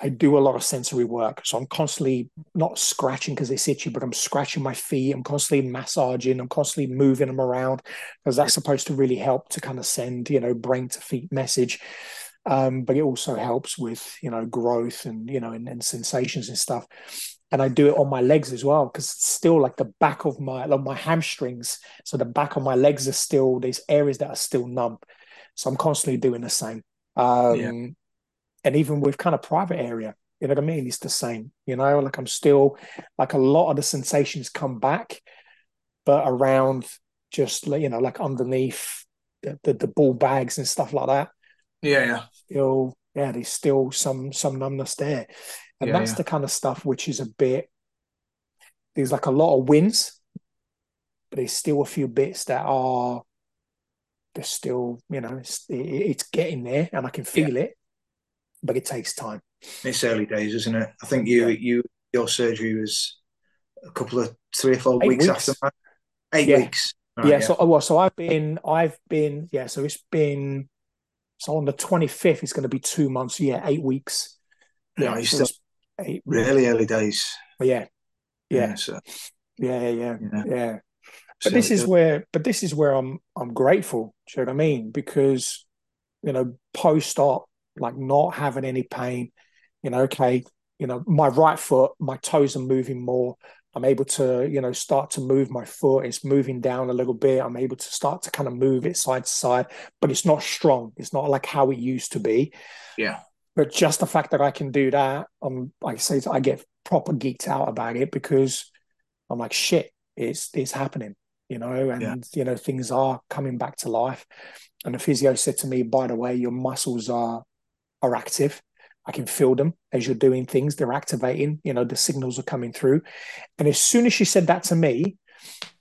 I do a lot of sensory work. So I'm constantly not scratching because it's itchy, but I'm scratching my feet. I'm constantly massaging. I'm constantly moving them around because that's supposed to really help to kind of send, you know, brain to feet message. Um, but it also helps with, you know, growth and, you know, and, and sensations and stuff. And I do it on my legs as well because it's still like the back of my, like my hamstrings. So the back of my legs are still, these areas that are still numb. So I'm constantly doing the same. Um, yeah and even with kind of private area you know what i mean it's the same you know like i'm still like a lot of the sensations come back but around just you know like underneath the, the, the ball bags and stuff like that yeah yeah still yeah there's still some some numbness there and yeah, that's yeah. the kind of stuff which is a bit there's like a lot of wins but there's still a few bits that are there's still you know it's, it's getting there and i can feel yeah. it but it takes time. It's early days, isn't it? I think you you your surgery was a couple of three or four weeks, weeks, after that. Eight weeks. Right, yeah, yeah, So oh, well, so I've been I've been yeah. So it's been so on the twenty fifth. It's going to be two months. Yeah, eight weeks. Yeah, yeah still eight, really early days. But yeah, yeah, yeah, so, yeah, yeah, yeah, yeah. But so this is where, but this is where I'm I'm grateful. Do you know what I mean? Because you know, post op, like not having any pain. You know, okay, you know, my right foot, my toes are moving more. I'm able to, you know, start to move my foot. It's moving down a little bit. I'm able to start to kind of move it side to side, but it's not strong. It's not like how it used to be. Yeah. But just the fact that I can do that, I'm like I say, I get proper geeked out about it because I'm like, shit, it's it's happening, you know, and yeah. you know, things are coming back to life. And the physio said to me, by the way, your muscles are are active. I can feel them as you're doing things. They're activating, you know, the signals are coming through. And as soon as she said that to me,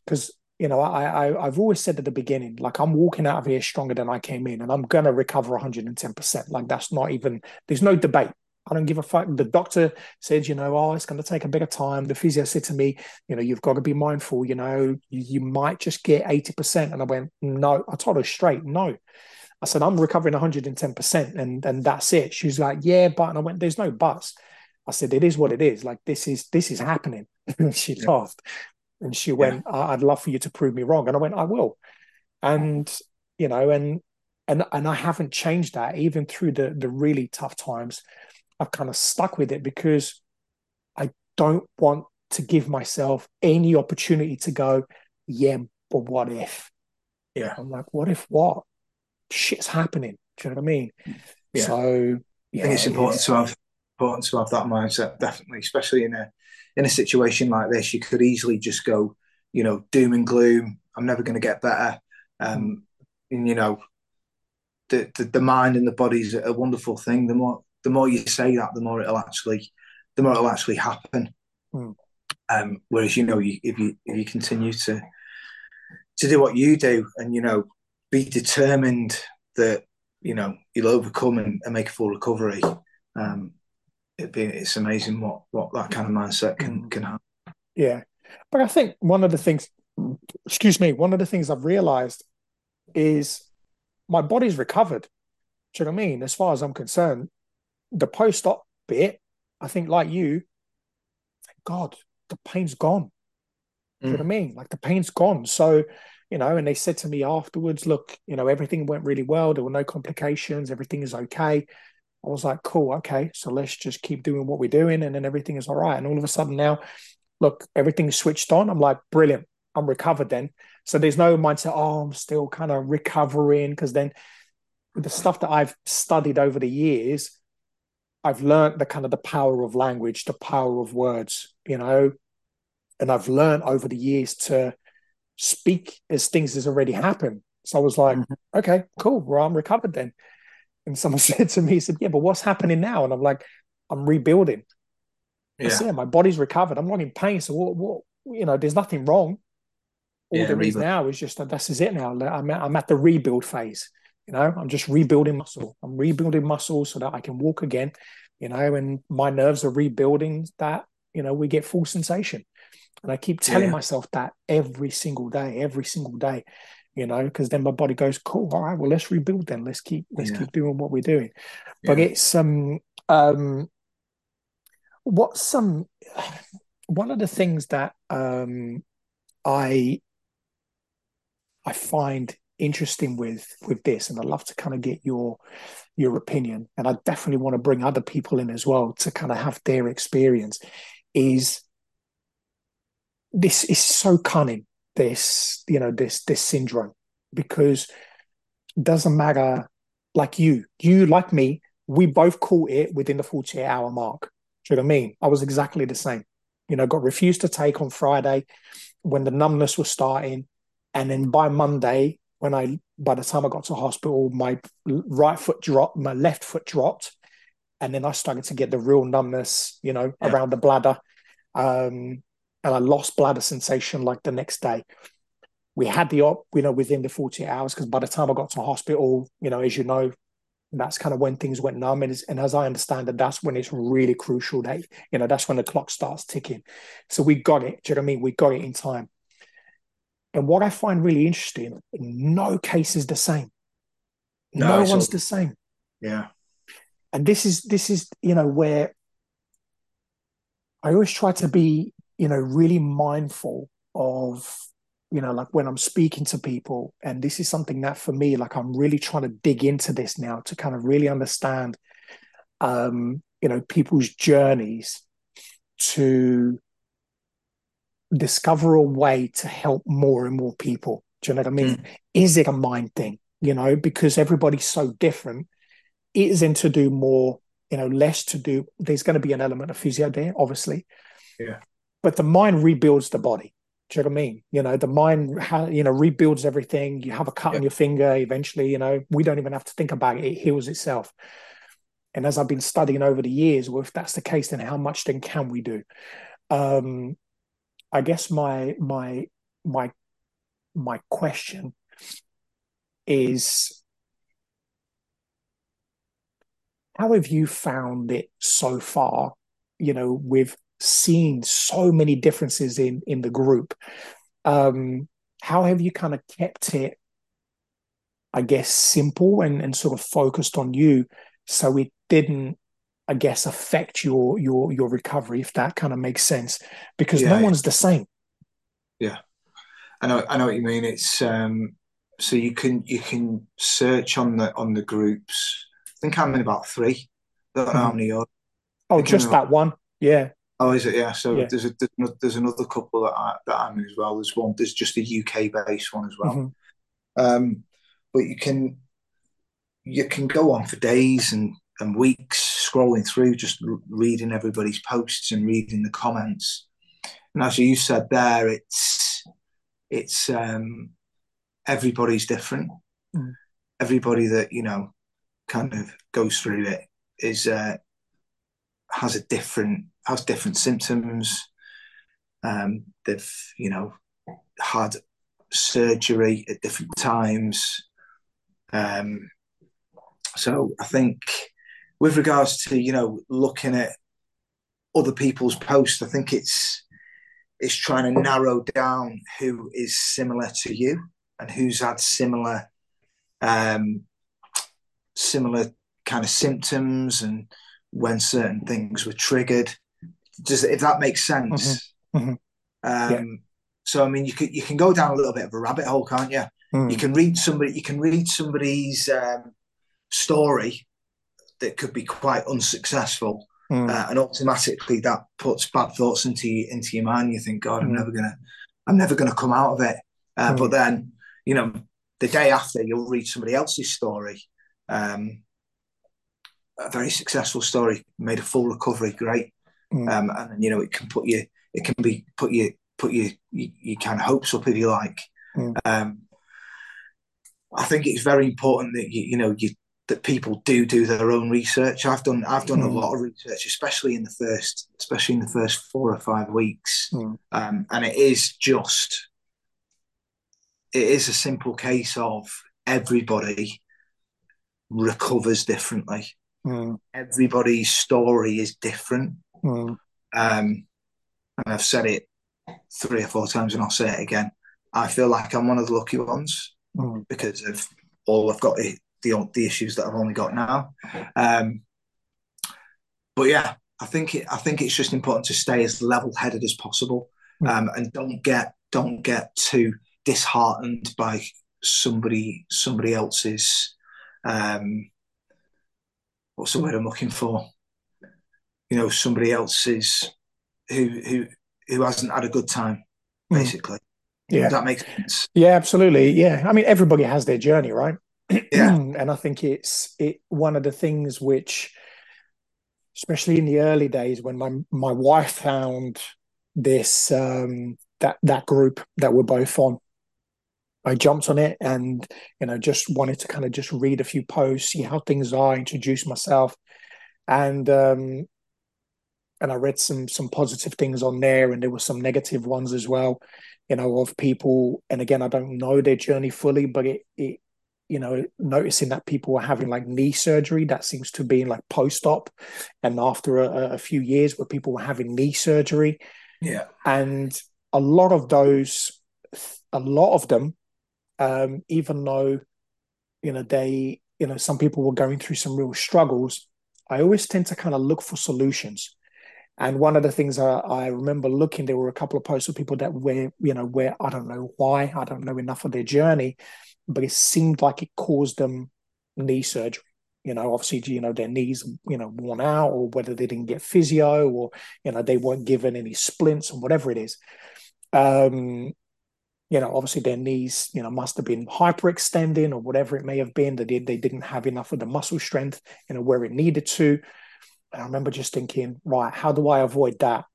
because you know, I, I I've always said at the beginning, like I'm walking out of here stronger than I came in, and I'm gonna recover 110. percent Like that's not even. There's no debate. I don't give a fuck. The doctor said, you know, oh, it's going to take a bit of time. The physio said to me, you know, you've got to be mindful. You know, you, you might just get 80%. And I went, no. I told her straight, no. I said, I'm recovering 110% and, and that's it. She was like, yeah, but, and I went, there's no buts. I said, it is what it is. Like, this is, this is happening. And she yeah. laughed and she went, yeah. I'd love for you to prove me wrong. And I went, I will. And, you know, and, and, and I haven't changed that even through the, the really tough times. I've kind of stuck with it because I don't want to give myself any opportunity to go, yeah, but what if? Yeah. I'm like, what if what? Shit's happening. Do you know what I mean? Yeah. So yeah, I think it's important to have important to have that mindset, definitely, especially in a in a situation like this. You could easily just go, you know, doom and gloom. I'm never going to get better. Um, and you know, the, the the mind and the body is a wonderful thing. The more the more you say that, the more it'll actually the more it'll actually happen. Mm. Um, whereas you know, you, if you if you continue to to do what you do, and you know, be determined that you know you'll overcome and, and make a full recovery. Um, it be, it's amazing what what that kind of mindset can mm. can have. Yeah, but I think one of the things, excuse me, one of the things I've realised is my body's recovered. Do you know what I mean? As far as I'm concerned, the post-op bit, I think, like you, thank God, the pain's gone. Do you know what I mm. mean? Like the pain's gone. So you know, and they said to me afterwards, look, you know, everything went really well. There were no complications. Everything is okay. I was like, cool, okay. So let's just keep doing what we're doing. And then everything is all right. And all of a sudden now, look, everything's switched on. I'm like, brilliant. I'm recovered then. So there's no mindset, oh, I'm still kind of recovering. Because then the stuff that I've studied over the years, I've learned the kind of the power of language, the power of words, you know, and I've learned over the years to speak as things has already happened. So I was like, mm-hmm. okay, cool. Well, I'm recovered then. And someone said to me, he said, yeah, but what's happening now? And I'm like, I'm rebuilding. Yeah. my body's recovered. I'm not in pain. So what, what, you know, there's nothing wrong. all yeah, there is now is just that this is it now. I'm at, I'm at the rebuild phase. You know, I'm just rebuilding muscle. I'm rebuilding muscle so that I can walk again. You know, and my nerves are rebuilding that. You know, we get full sensation, and I keep telling yeah. myself that every single day, every single day. You know, because then my body goes, "Cool, all right, well, let's rebuild. Then let's keep let's yeah. keep doing what we're doing." But it's um um, what's some one of the things that um I I find interesting with with this, and I'd love to kind of get your your opinion, and I definitely want to bring other people in as well to kind of have their experience. Is this is so cunning? This you know this this syndrome because it doesn't matter like you you like me we both caught it within the 48 hour mark. Do you know what I mean? I was exactly the same. You know got refused to take on Friday when the numbness was starting. And then by Monday, when I by the time I got to hospital, my right foot dropped, my left foot dropped, and then I started to get the real numbness, you know, yeah. around the bladder, um, and I lost bladder sensation like the next day. We had the op, you know, within the 48 hours because by the time I got to hospital, you know, as you know, that's kind of when things went numb. And, and as I understand it, that's when it's really crucial that, you know, that's when the clock starts ticking. So we got it. Do you know what I mean? We got it in time. And what I find really interesting, no case is the same. No, no one's the same. Yeah. And this is this is, you know, where I always try to be, you know, really mindful of, you know, like when I'm speaking to people. And this is something that for me, like I'm really trying to dig into this now to kind of really understand um, you know, people's journeys to discover a way to help more and more people. Do you know what I mean? Mm. Is it a mind thing? You know, because everybody's so different. Is in to do more, you know, less to do. There's going to be an element of physio there, obviously. Yeah. But the mind rebuilds the body. Do you know what I mean? You know, the mind, you know, rebuilds everything. You have a cut yeah. on your finger. Eventually, you know, we don't even have to think about it. It heals itself. And as I've been studying over the years, well, if that's the case, then how much then can we do? Um, I guess my my my my question is how have you found it so far you know with seeing so many differences in in the group um how have you kind of kept it i guess simple and and sort of focused on you so it didn't I guess, affect your your your recovery, if that kind of makes sense, because yeah, no one's the same. Yeah, I know. I know what you mean. It's um, so you can you can search on the on the groups. I think I'm in about three. I don't know how mm-hmm. many. Are. Oh, just that one. Yeah. Oh, is it? Yeah. So yeah. there's a there's another couple that I that I'm in as well. There's one. There's just a UK based one as well. Mm-hmm. Um, but you can you can go on for days and and weeks scrolling through, just reading everybody's posts and reading the comments. And as you said there, it's it's um, everybody's different. Mm. Everybody that you know kind of goes through it is uh, has a different has different symptoms. Um, they've you know had surgery at different times. Um, so I think with regards to you know looking at other people's posts, I think it's it's trying to narrow down who is similar to you and who's had similar um, similar kind of symptoms and when certain things were triggered. Does if that makes sense? Mm-hmm. Mm-hmm. Um, yeah. So I mean, you can you can go down a little bit of a rabbit hole, can't you? Mm. You can read somebody. You can read somebody's um, story that could be quite unsuccessful. Mm. Uh, and automatically that puts bad thoughts into you, into your mind. You think, God, I'm mm. never gonna, I'm never gonna come out of it. Uh, mm. But then, you know, the day after, you'll read somebody else's story, um, a very successful story, made a full recovery, great, hmm. um, and you know, it can put you, it can be put you, put you, you, you kind of hopes up if you like. Hmm. Um, I think it's very important that you, you know, you that people do do their own research. I've done I've done mm. a lot of research, especially in the first especially in the first four or five weeks, mm. um, and it is just it is a simple case of everybody recovers differently. Mm. Everybody's story is different. Mm. Um, and I've said it three or four times, and I'll say it again. I feel like I'm one of the lucky ones Mm. because of all I've got the the issues that I've only got now. Um, but yeah, I think it, I think it's just important to stay as level headed as possible, Mm. um, and don't get don't get too disheartened by somebody somebody else's um, what's the word I'm looking for? You know, somebody else's who who who hasn't had a good time, Mm. basically. Yeah. that makes sense. Yeah, absolutely. Yeah. I mean, everybody has their journey, right? Yeah. and I think it's it one of the things which, especially in the early days when my my wife found this um that that group that we're both on, I jumped on it and you know just wanted to kind of just read a few posts, see how things are, introduce myself, and um and I read some some positive things on there, and there were some negative ones as well, you know, of people. And again, I don't know their journey fully, but it it you know noticing that people were having like knee surgery that seems to be in like post-op and after a, a few years where people were having knee surgery Yeah. and a lot of those a lot of them um even though you know they you know some people were going through some real struggles i always tend to kind of look for solutions and one of the things I, I remember looking there were a couple of posts of people that were you know where i don't know why i don't know enough of their journey but it seemed like it caused them knee surgery. You know obviously you know their knees you know worn out or whether they didn't get physio or you know they weren't given any splints or whatever it is. Um you know obviously their knees you know must have been hyperextending or whatever it may have been. That they, they didn't have enough of the muscle strength you know where it needed to and i remember just thinking right how do i avoid that?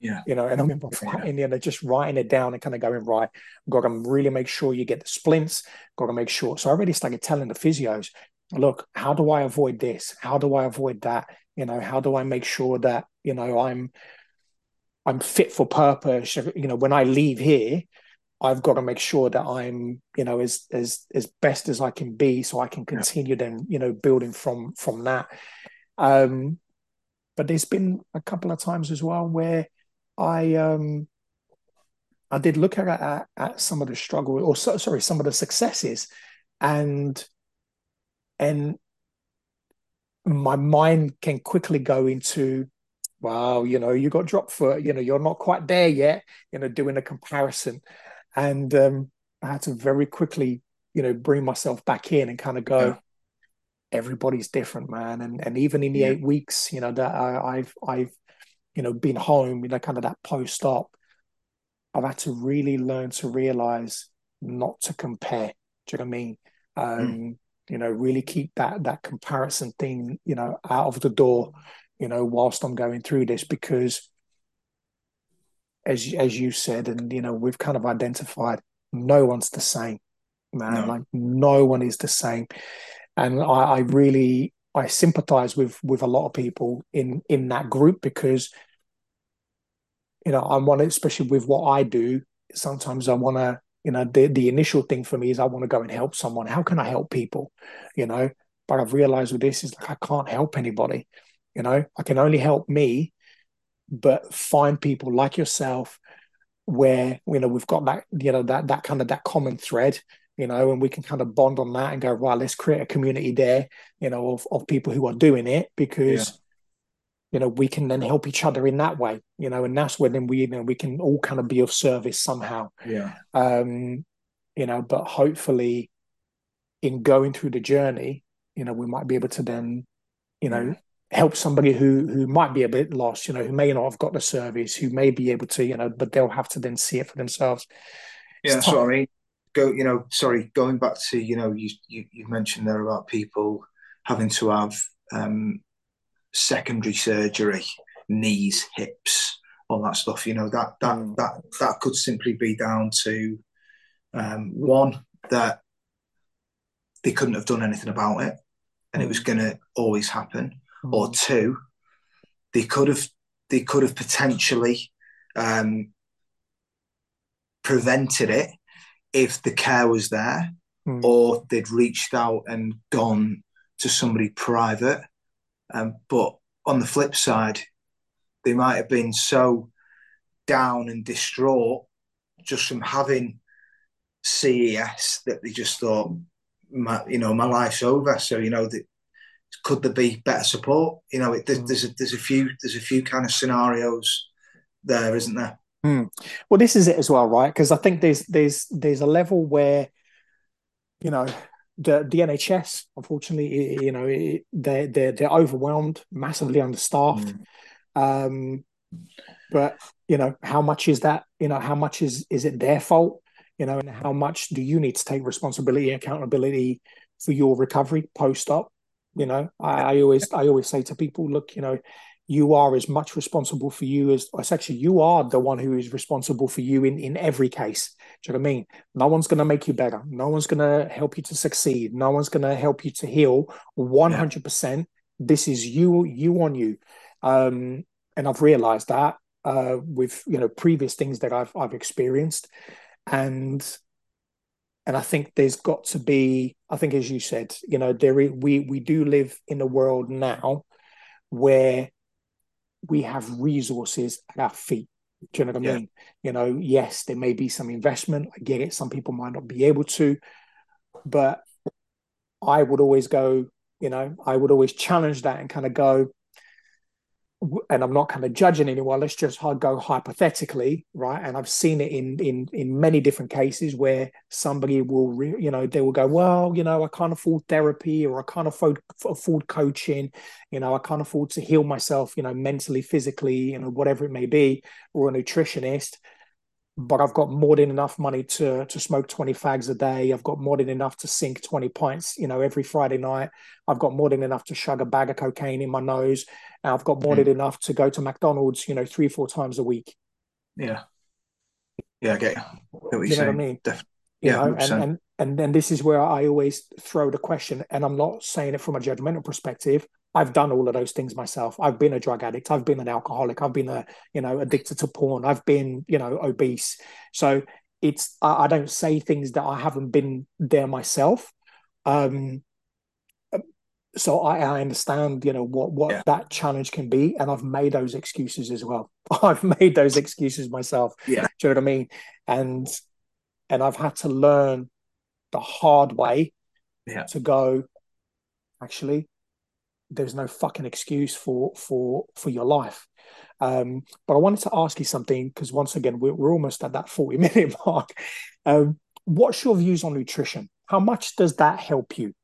Yeah. you know and i remember Yeah. in the end just writing it down and kind of going right got to really make sure you get the splints got to make sure. So i really started telling the physios look how do i avoid this? How do i avoid that? You know how do i make sure that you know i'm i'm fit for purpose? You know when i leave here i've got to make sure that i'm you know as as as best as i can be so i can continue then you know building from from that. Um but there's been a couple of times as well where i um i did look at at, at some of the struggle or so, sorry some of the successes and and my mind can quickly go into wow you know you got dropped for you know you're not quite there yet you know doing a comparison and um i had to very quickly you know bring myself back in and kind of go Yeah. Everybody's different man. And and even in the Yeah. eight weeks you know that I, i've i've you know been home you know kind of that post-op i've had to really learn to realize not to compare. Do you know what i mean? Um you know really keep that that comparison thing you know out of the door you know whilst i'm going through this because as as you said and you know we've kind of identified no one's the same man. No. like no one is the same and I, I really i sympathize with with a lot of people in in that group because you know i want to especially with what i do sometimes i want to you know the the initial thing for me is i want to go and help someone. How can i help people? You know but i've realized with this is like i can't help anybody. You know i can only help me but find people like yourself where you know we've got that you know that that kind of that common thread you know and we can kind of bond on that and go right let's create a community there you know of, of people who are doing it because Yeah. you know we can then help each other in that way you know and that's when then we you know we can all kind of be of service somehow Yeah. um you know but hopefully in going through the journey you know we might be able to then you know Yeah. help somebody who who might be a bit lost you know who may not have got the service who may be able to you know but they'll have to then see it for themselves Yeah, what. I mean. Go, you know, sorry, going back to, you know, you you, you mentioned there about people having to have um, secondary surgery, knees, hips, all that stuff. You know, that that Mm. that that could simply be down to um, one that they couldn't have done anything about it, and it was going to always happen, or Mm. two, they could have they could have potentially um, prevented it if the care was there Mm. or they'd reached out and gone to somebody private. Um, but on the flip side, they might have been so down and distraught just from having CES that they just thought, my, you know, my life's over. So you know, the, could there be better support? You know, it, there's, Mm. there's a, there's a few there's a few kind of scenarios there, isn't there? Well, this is it as well, right? Because I think there's there's there's a level where, you know, the the NHS, unfortunately, you know, i- they're they're they're overwhelmed, massively understaffed. Um, but you know, how much is that? You know, how much is is it their fault? You know, and how much do you need to take responsibility and accountability for your recovery post op? You know, I, I always I always say to people, look, you know, you are as much responsible for you as it's actually you are the one who is responsible for you in in every case. Do you know what I mean? No one's going to make you better. No one's going to help you to succeed. No one's going to help you to heal. One hundred percent. This is you, you on you. Um, and I've realized that uh, with you know previous things that I've I've experienced, and and I think there's got to be. I think as you said, you know, there we we do live in a world now where we have resources at our feet. Do you know what I Yeah. mean? You know, yes, there may be some investment. I get it. Some people might not be able to, but I would always go, you know, I would always challenge that and kind of go, and I'm not kind of judging anyone. Let's just go hypothetically, right? And I've seen it in in in many different cases where somebody will, re, you know, they will go, well, you know, I can't afford therapy or I can't afford afford coaching, you know, I can't afford to heal myself, you know, mentally, physically, you know, whatever it may be, or a nutritionist. But I've got more than enough money to to smoke 20 fags a day. I've got more than enough to sink 20 pints, you know, every Friday night. I've got more than enough to shug a bag of cocaine in my nose. And I've got more than mm. enough to go to McDonald's, you know, three, four times a week. Yeah, yeah, I get, you. What You know what I mean? Def- Yeah, know, and 100%. and and then this is where I always throw the question, and I'm not saying it from a judgmental perspective. I've done all of those things myself. I've been a drug addict. I've been an alcoholic. I've been a, you know, addicted to porn. I've been, you know, obese. So it's I, I don't say things that I haven't been there myself. Um, so I, I understand, you know, what what Yeah. that challenge can be, and I've made those excuses as well. I've made those excuses myself. Yeah. Do you know what I mean? And and I've had to learn the hard way Yeah. to go. Actually, there's no fucking excuse for for for your life. Um, but I wanted to ask you something because once again, we're, we're almost at that 40 minute mark. Um, what's your views on nutrition? How much does that help you?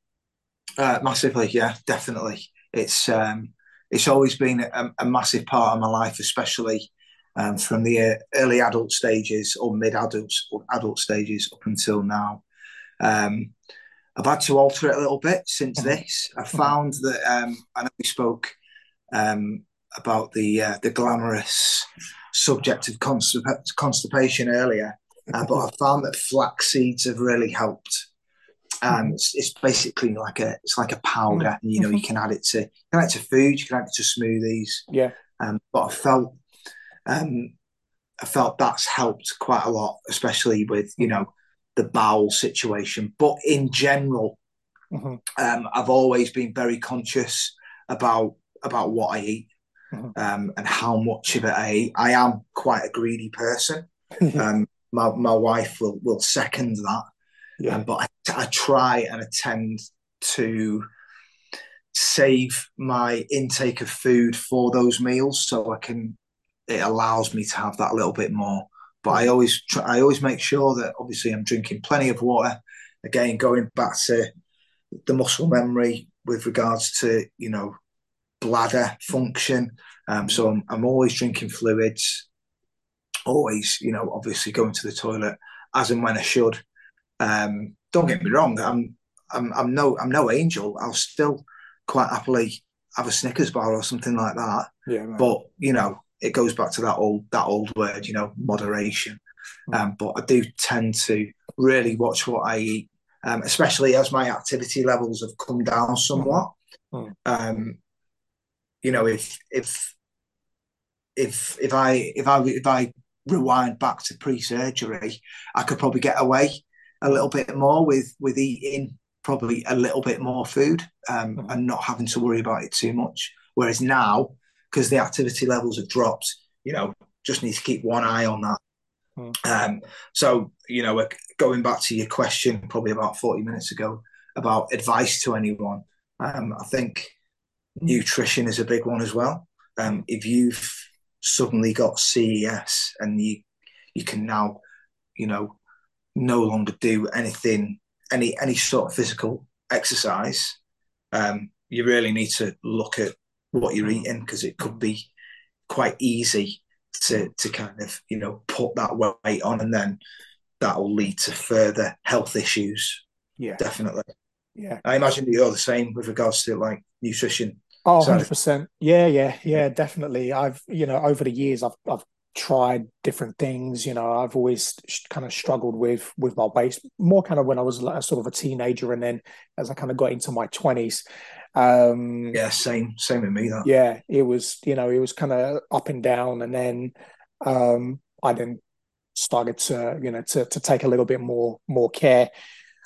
Uh, massively, yeah, definitely. It's um, it's always been a, a massive part of my life, especially um, from the uh, early adult stages or mid adult adult stages up until now. Um, I've had to alter it a little bit since Mhm. this. I found that um, I know we spoke um, about the uh, the glamorous subject of constip- constipation earlier, uh, but I found that flax seeds have really helped. Um, it's, it's basically like a it's like a powder. And, You know, you can add it to you can add it to food, you can add it to smoothies. Yeah. Um, but I felt um, I felt that's helped quite a lot, especially with you know the bowel situation. But in general, Mhm. um, I've always been very conscious about about what I eat Mhm. um, and how much of it I eat. I am quite a greedy person. Um, my my wife will will second that. yeah. Um, but I, I try and attend to save my intake of food for those meals so I can it allows me to have that a little bit more but I always try, I always make sure that obviously I'm drinking plenty of water again going back to the muscle memory with regards to you know bladder function um, so I'm, I'm always drinking fluids always you know obviously going to the toilet as and when I should um, don't get me wrong. I'm I'm I'm no I'm no angel. I'll still quite happily have a Snickers bar or something like that. yeah. But you know, it goes back to that old that old word, you know, moderation. Um, but I do tend to really watch what I eat, um, especially as my activity levels have come down somewhat. Mm. Um, you know, if if if if I if I if I rewind back to pre-surgery, I could probably get away a little bit more with with eating probably a little bit more food um, and not having to worry about it too much. Whereas now, because the activity levels have dropped, you know, just need to keep one eye on that. Mm. Um, so, you know, going back to your question probably about 40 minutes ago about advice to anyone, um, I think nutrition is a big one as well. Um, if you've suddenly got CES and you you can now, you know, no longer do anything, any any sort of physical exercise, um, you really need to look at what you're mm. eating because it could be quite easy to to kind of you know put that weight on, and then that will lead to further health issues. Yeah, definitely. Yeah, I imagine you're the same with regards to like nutrition. Oh, 100%. Yeah, yeah, yeah, definitely. I've, you know, over the years, I've, I've tried different things. You know, I've always kind of struggled with with my weight, more kind of when I was like sort of a teenager, and then as I kind of got into my twenties. Um, yeah, same, same with me. That. Yeah, it was, you know, it was kind of up and down, and then um, I then started to, you know, to to take a little bit more more care.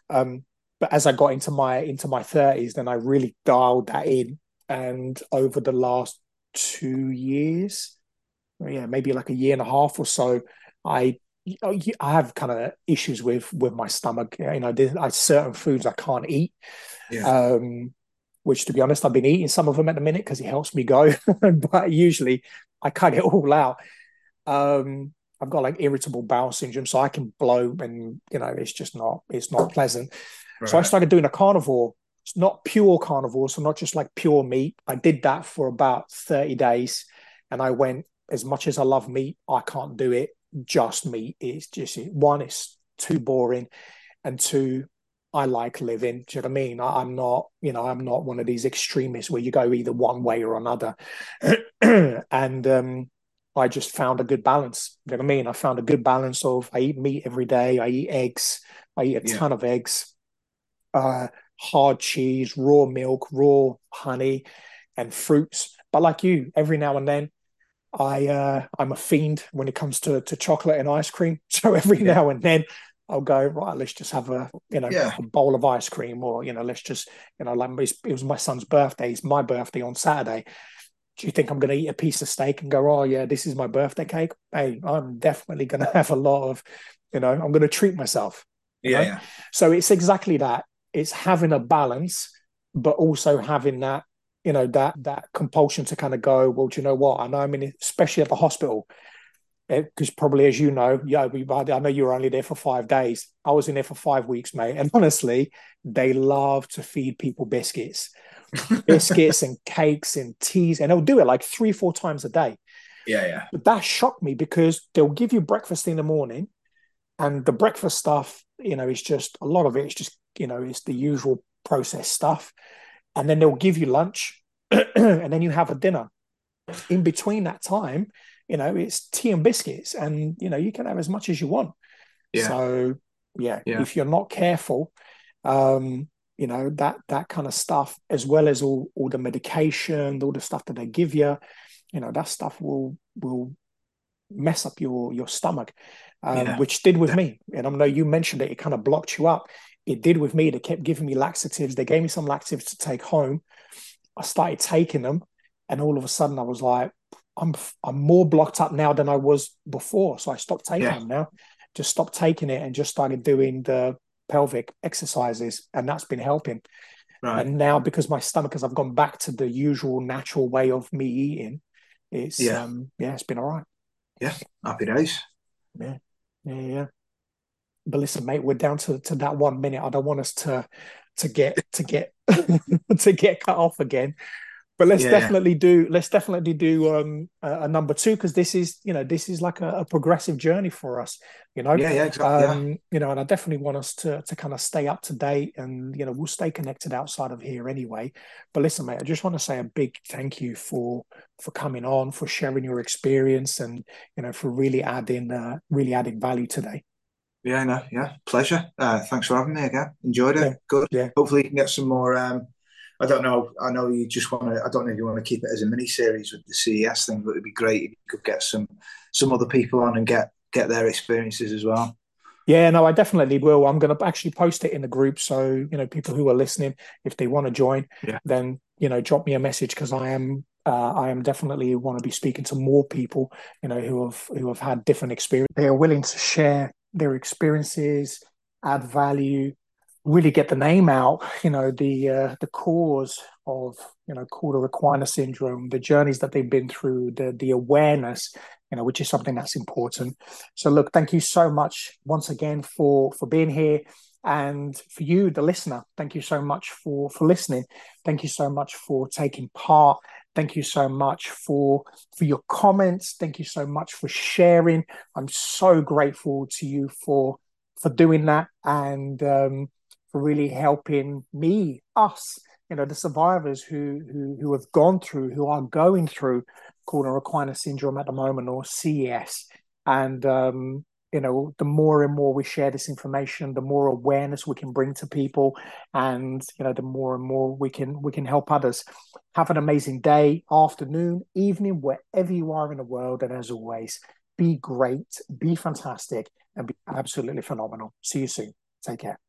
Um, but as I got into my into my thirties, then I really dialed that in, and over the last two years, yeah, maybe like a year and a half or so, I I have kind of issues with with my stomach. You know, there's I, certain foods I can't eat. Yeah. Um, which to be honest, I've been eating some of them at the minute because it helps me go, but usually I cut it all out. Um, I've got like irritable bowel syndrome, so I can blow, and you know, it's just not it's not pleasant. Right. So I started doing a carnivore. It's not pure carnivore, so not just like pure meat. I did that for about thirty days, and I went as much as I love meat, I can't do it just meat. It's just one, it's too boring, and two, I like living. Do you know what I mean? I, am not, you know, I'm not one of these extremists where you go either one way or another. and um, I just found a good balance. Do You know what I mean? I found a good balance of I eat meat every day, I eat eggs, I eat a yeah. ton of eggs, uh, hard cheese, raw milk, raw honey, and fruits. But like you, every now and then I uh, I'm a fiend when it comes to to chocolate and ice cream. So every yeah. now and then I'll go right. Let's just have a you know yeah. a bowl of ice cream, or you know let's just you know like it was my son's birthday. It's my birthday on Saturday. Do you think I'm going to eat a piece of steak and go, oh yeah, this is my birthday cake? Hey, I'm definitely going to have a lot of, you know, I'm going to treat myself. Yeah, yeah. So it's exactly that. It's having a balance, but also having that you know that that compulsion to kind of go well do you know what i know i mean especially at the hospital because eh, probably as you know yeah we, i know you were only there for five days. I was in there for five weeks mate and honestly they love to feed people biscuits. Biscuits and cakes and teas and they'll do it like three four times a day. Yeah yeah. But that shocked me because they'll give you breakfast in the morning and the breakfast stuff you know is just a lot of it. it is just you know it's the usual processed stuff. And then they'll give you lunch and then you have a dinner. In between that time you know it's tea and biscuits and you know you can have as much as you want yeah. so yeah, yeah, if you're not careful um you know that that kind of stuff as well as all all the medication all the stuff that they give you you know that stuff will will mess up your your stomach um, yeah. which did with me and i know you mentioned it it kind of blocked you up it did with me. They kept giving me laxatives. They gave me some laxatives to take home. I started taking them, and all of a sudden, I was like, I'm I'm more blocked up now than I was before. So I stopped taking yeah. them now. Just stopped taking it and just started doing the pelvic exercises, and that's been helping. Right. And now, because my stomach, has I've gone back to the usual natural way of me eating, it's yeah, um, yeah, it's been all right. Yeah, happy days. Yeah, yeah, yeah but listen, mate, we're down to, to that one minute. I don't want us to to get to get to get cut off again. But let's yeah. definitely do let's definitely do um, a, a number two because this is you know this is like a, a, progressive journey for us. You know, yeah, yeah, exactly. Um, yeah. You know, and I definitely want us to to kind of stay up to date, and you know, we'll stay connected outside of here anyway. But listen, mate, I just want to say a big thank you for for coming on, for sharing your experience, and you know, for really adding uh, really adding value today. Yeah, no, yeah, pleasure. Uh, thanks for having me again. Enjoyed it. Yeah. Good. Yeah. Hopefully, you can get some more. Um, I don't know. I know you just want to. I don't know if you want to keep it as a mini series with the CES thing, but it'd be great if you could get some some other people on and get get their experiences as well. Yeah, no, I definitely will. I'm going to actually post it in the group. So, you know, people who are listening, if they want to join, yeah. then, you know, drop me a message because I am uh, I am definitely want to be speaking to more people, you know, who have who have had different experience. They are willing to share their experiences, add value, really get the name out. You know, the uh, the cause of you know Cauda-Equina syndrome, the journeys that they've been through, the the awareness, you know, which is something that's important. So, look, thank you so much once again for for being here. And for you, the listener, thank you so much for for listening. Thank you so much for taking part. Thank you so much for for your comments. Thank you so much for sharing. I'm so grateful to you for for doing that and um, for really helping me, us, you know, the survivors who who who have gone through, who are going through Cauda-Equina syndrome at the moment or CES. And um, you know, the more and more we share this information, the more awareness we can bring to people, and you know, the more and more we can we can help others. Have an amazing day, afternoon, evening, wherever you are in the world, and as always, be great, be fantastic, and be absolutely phenomenal. See you soon. Take care.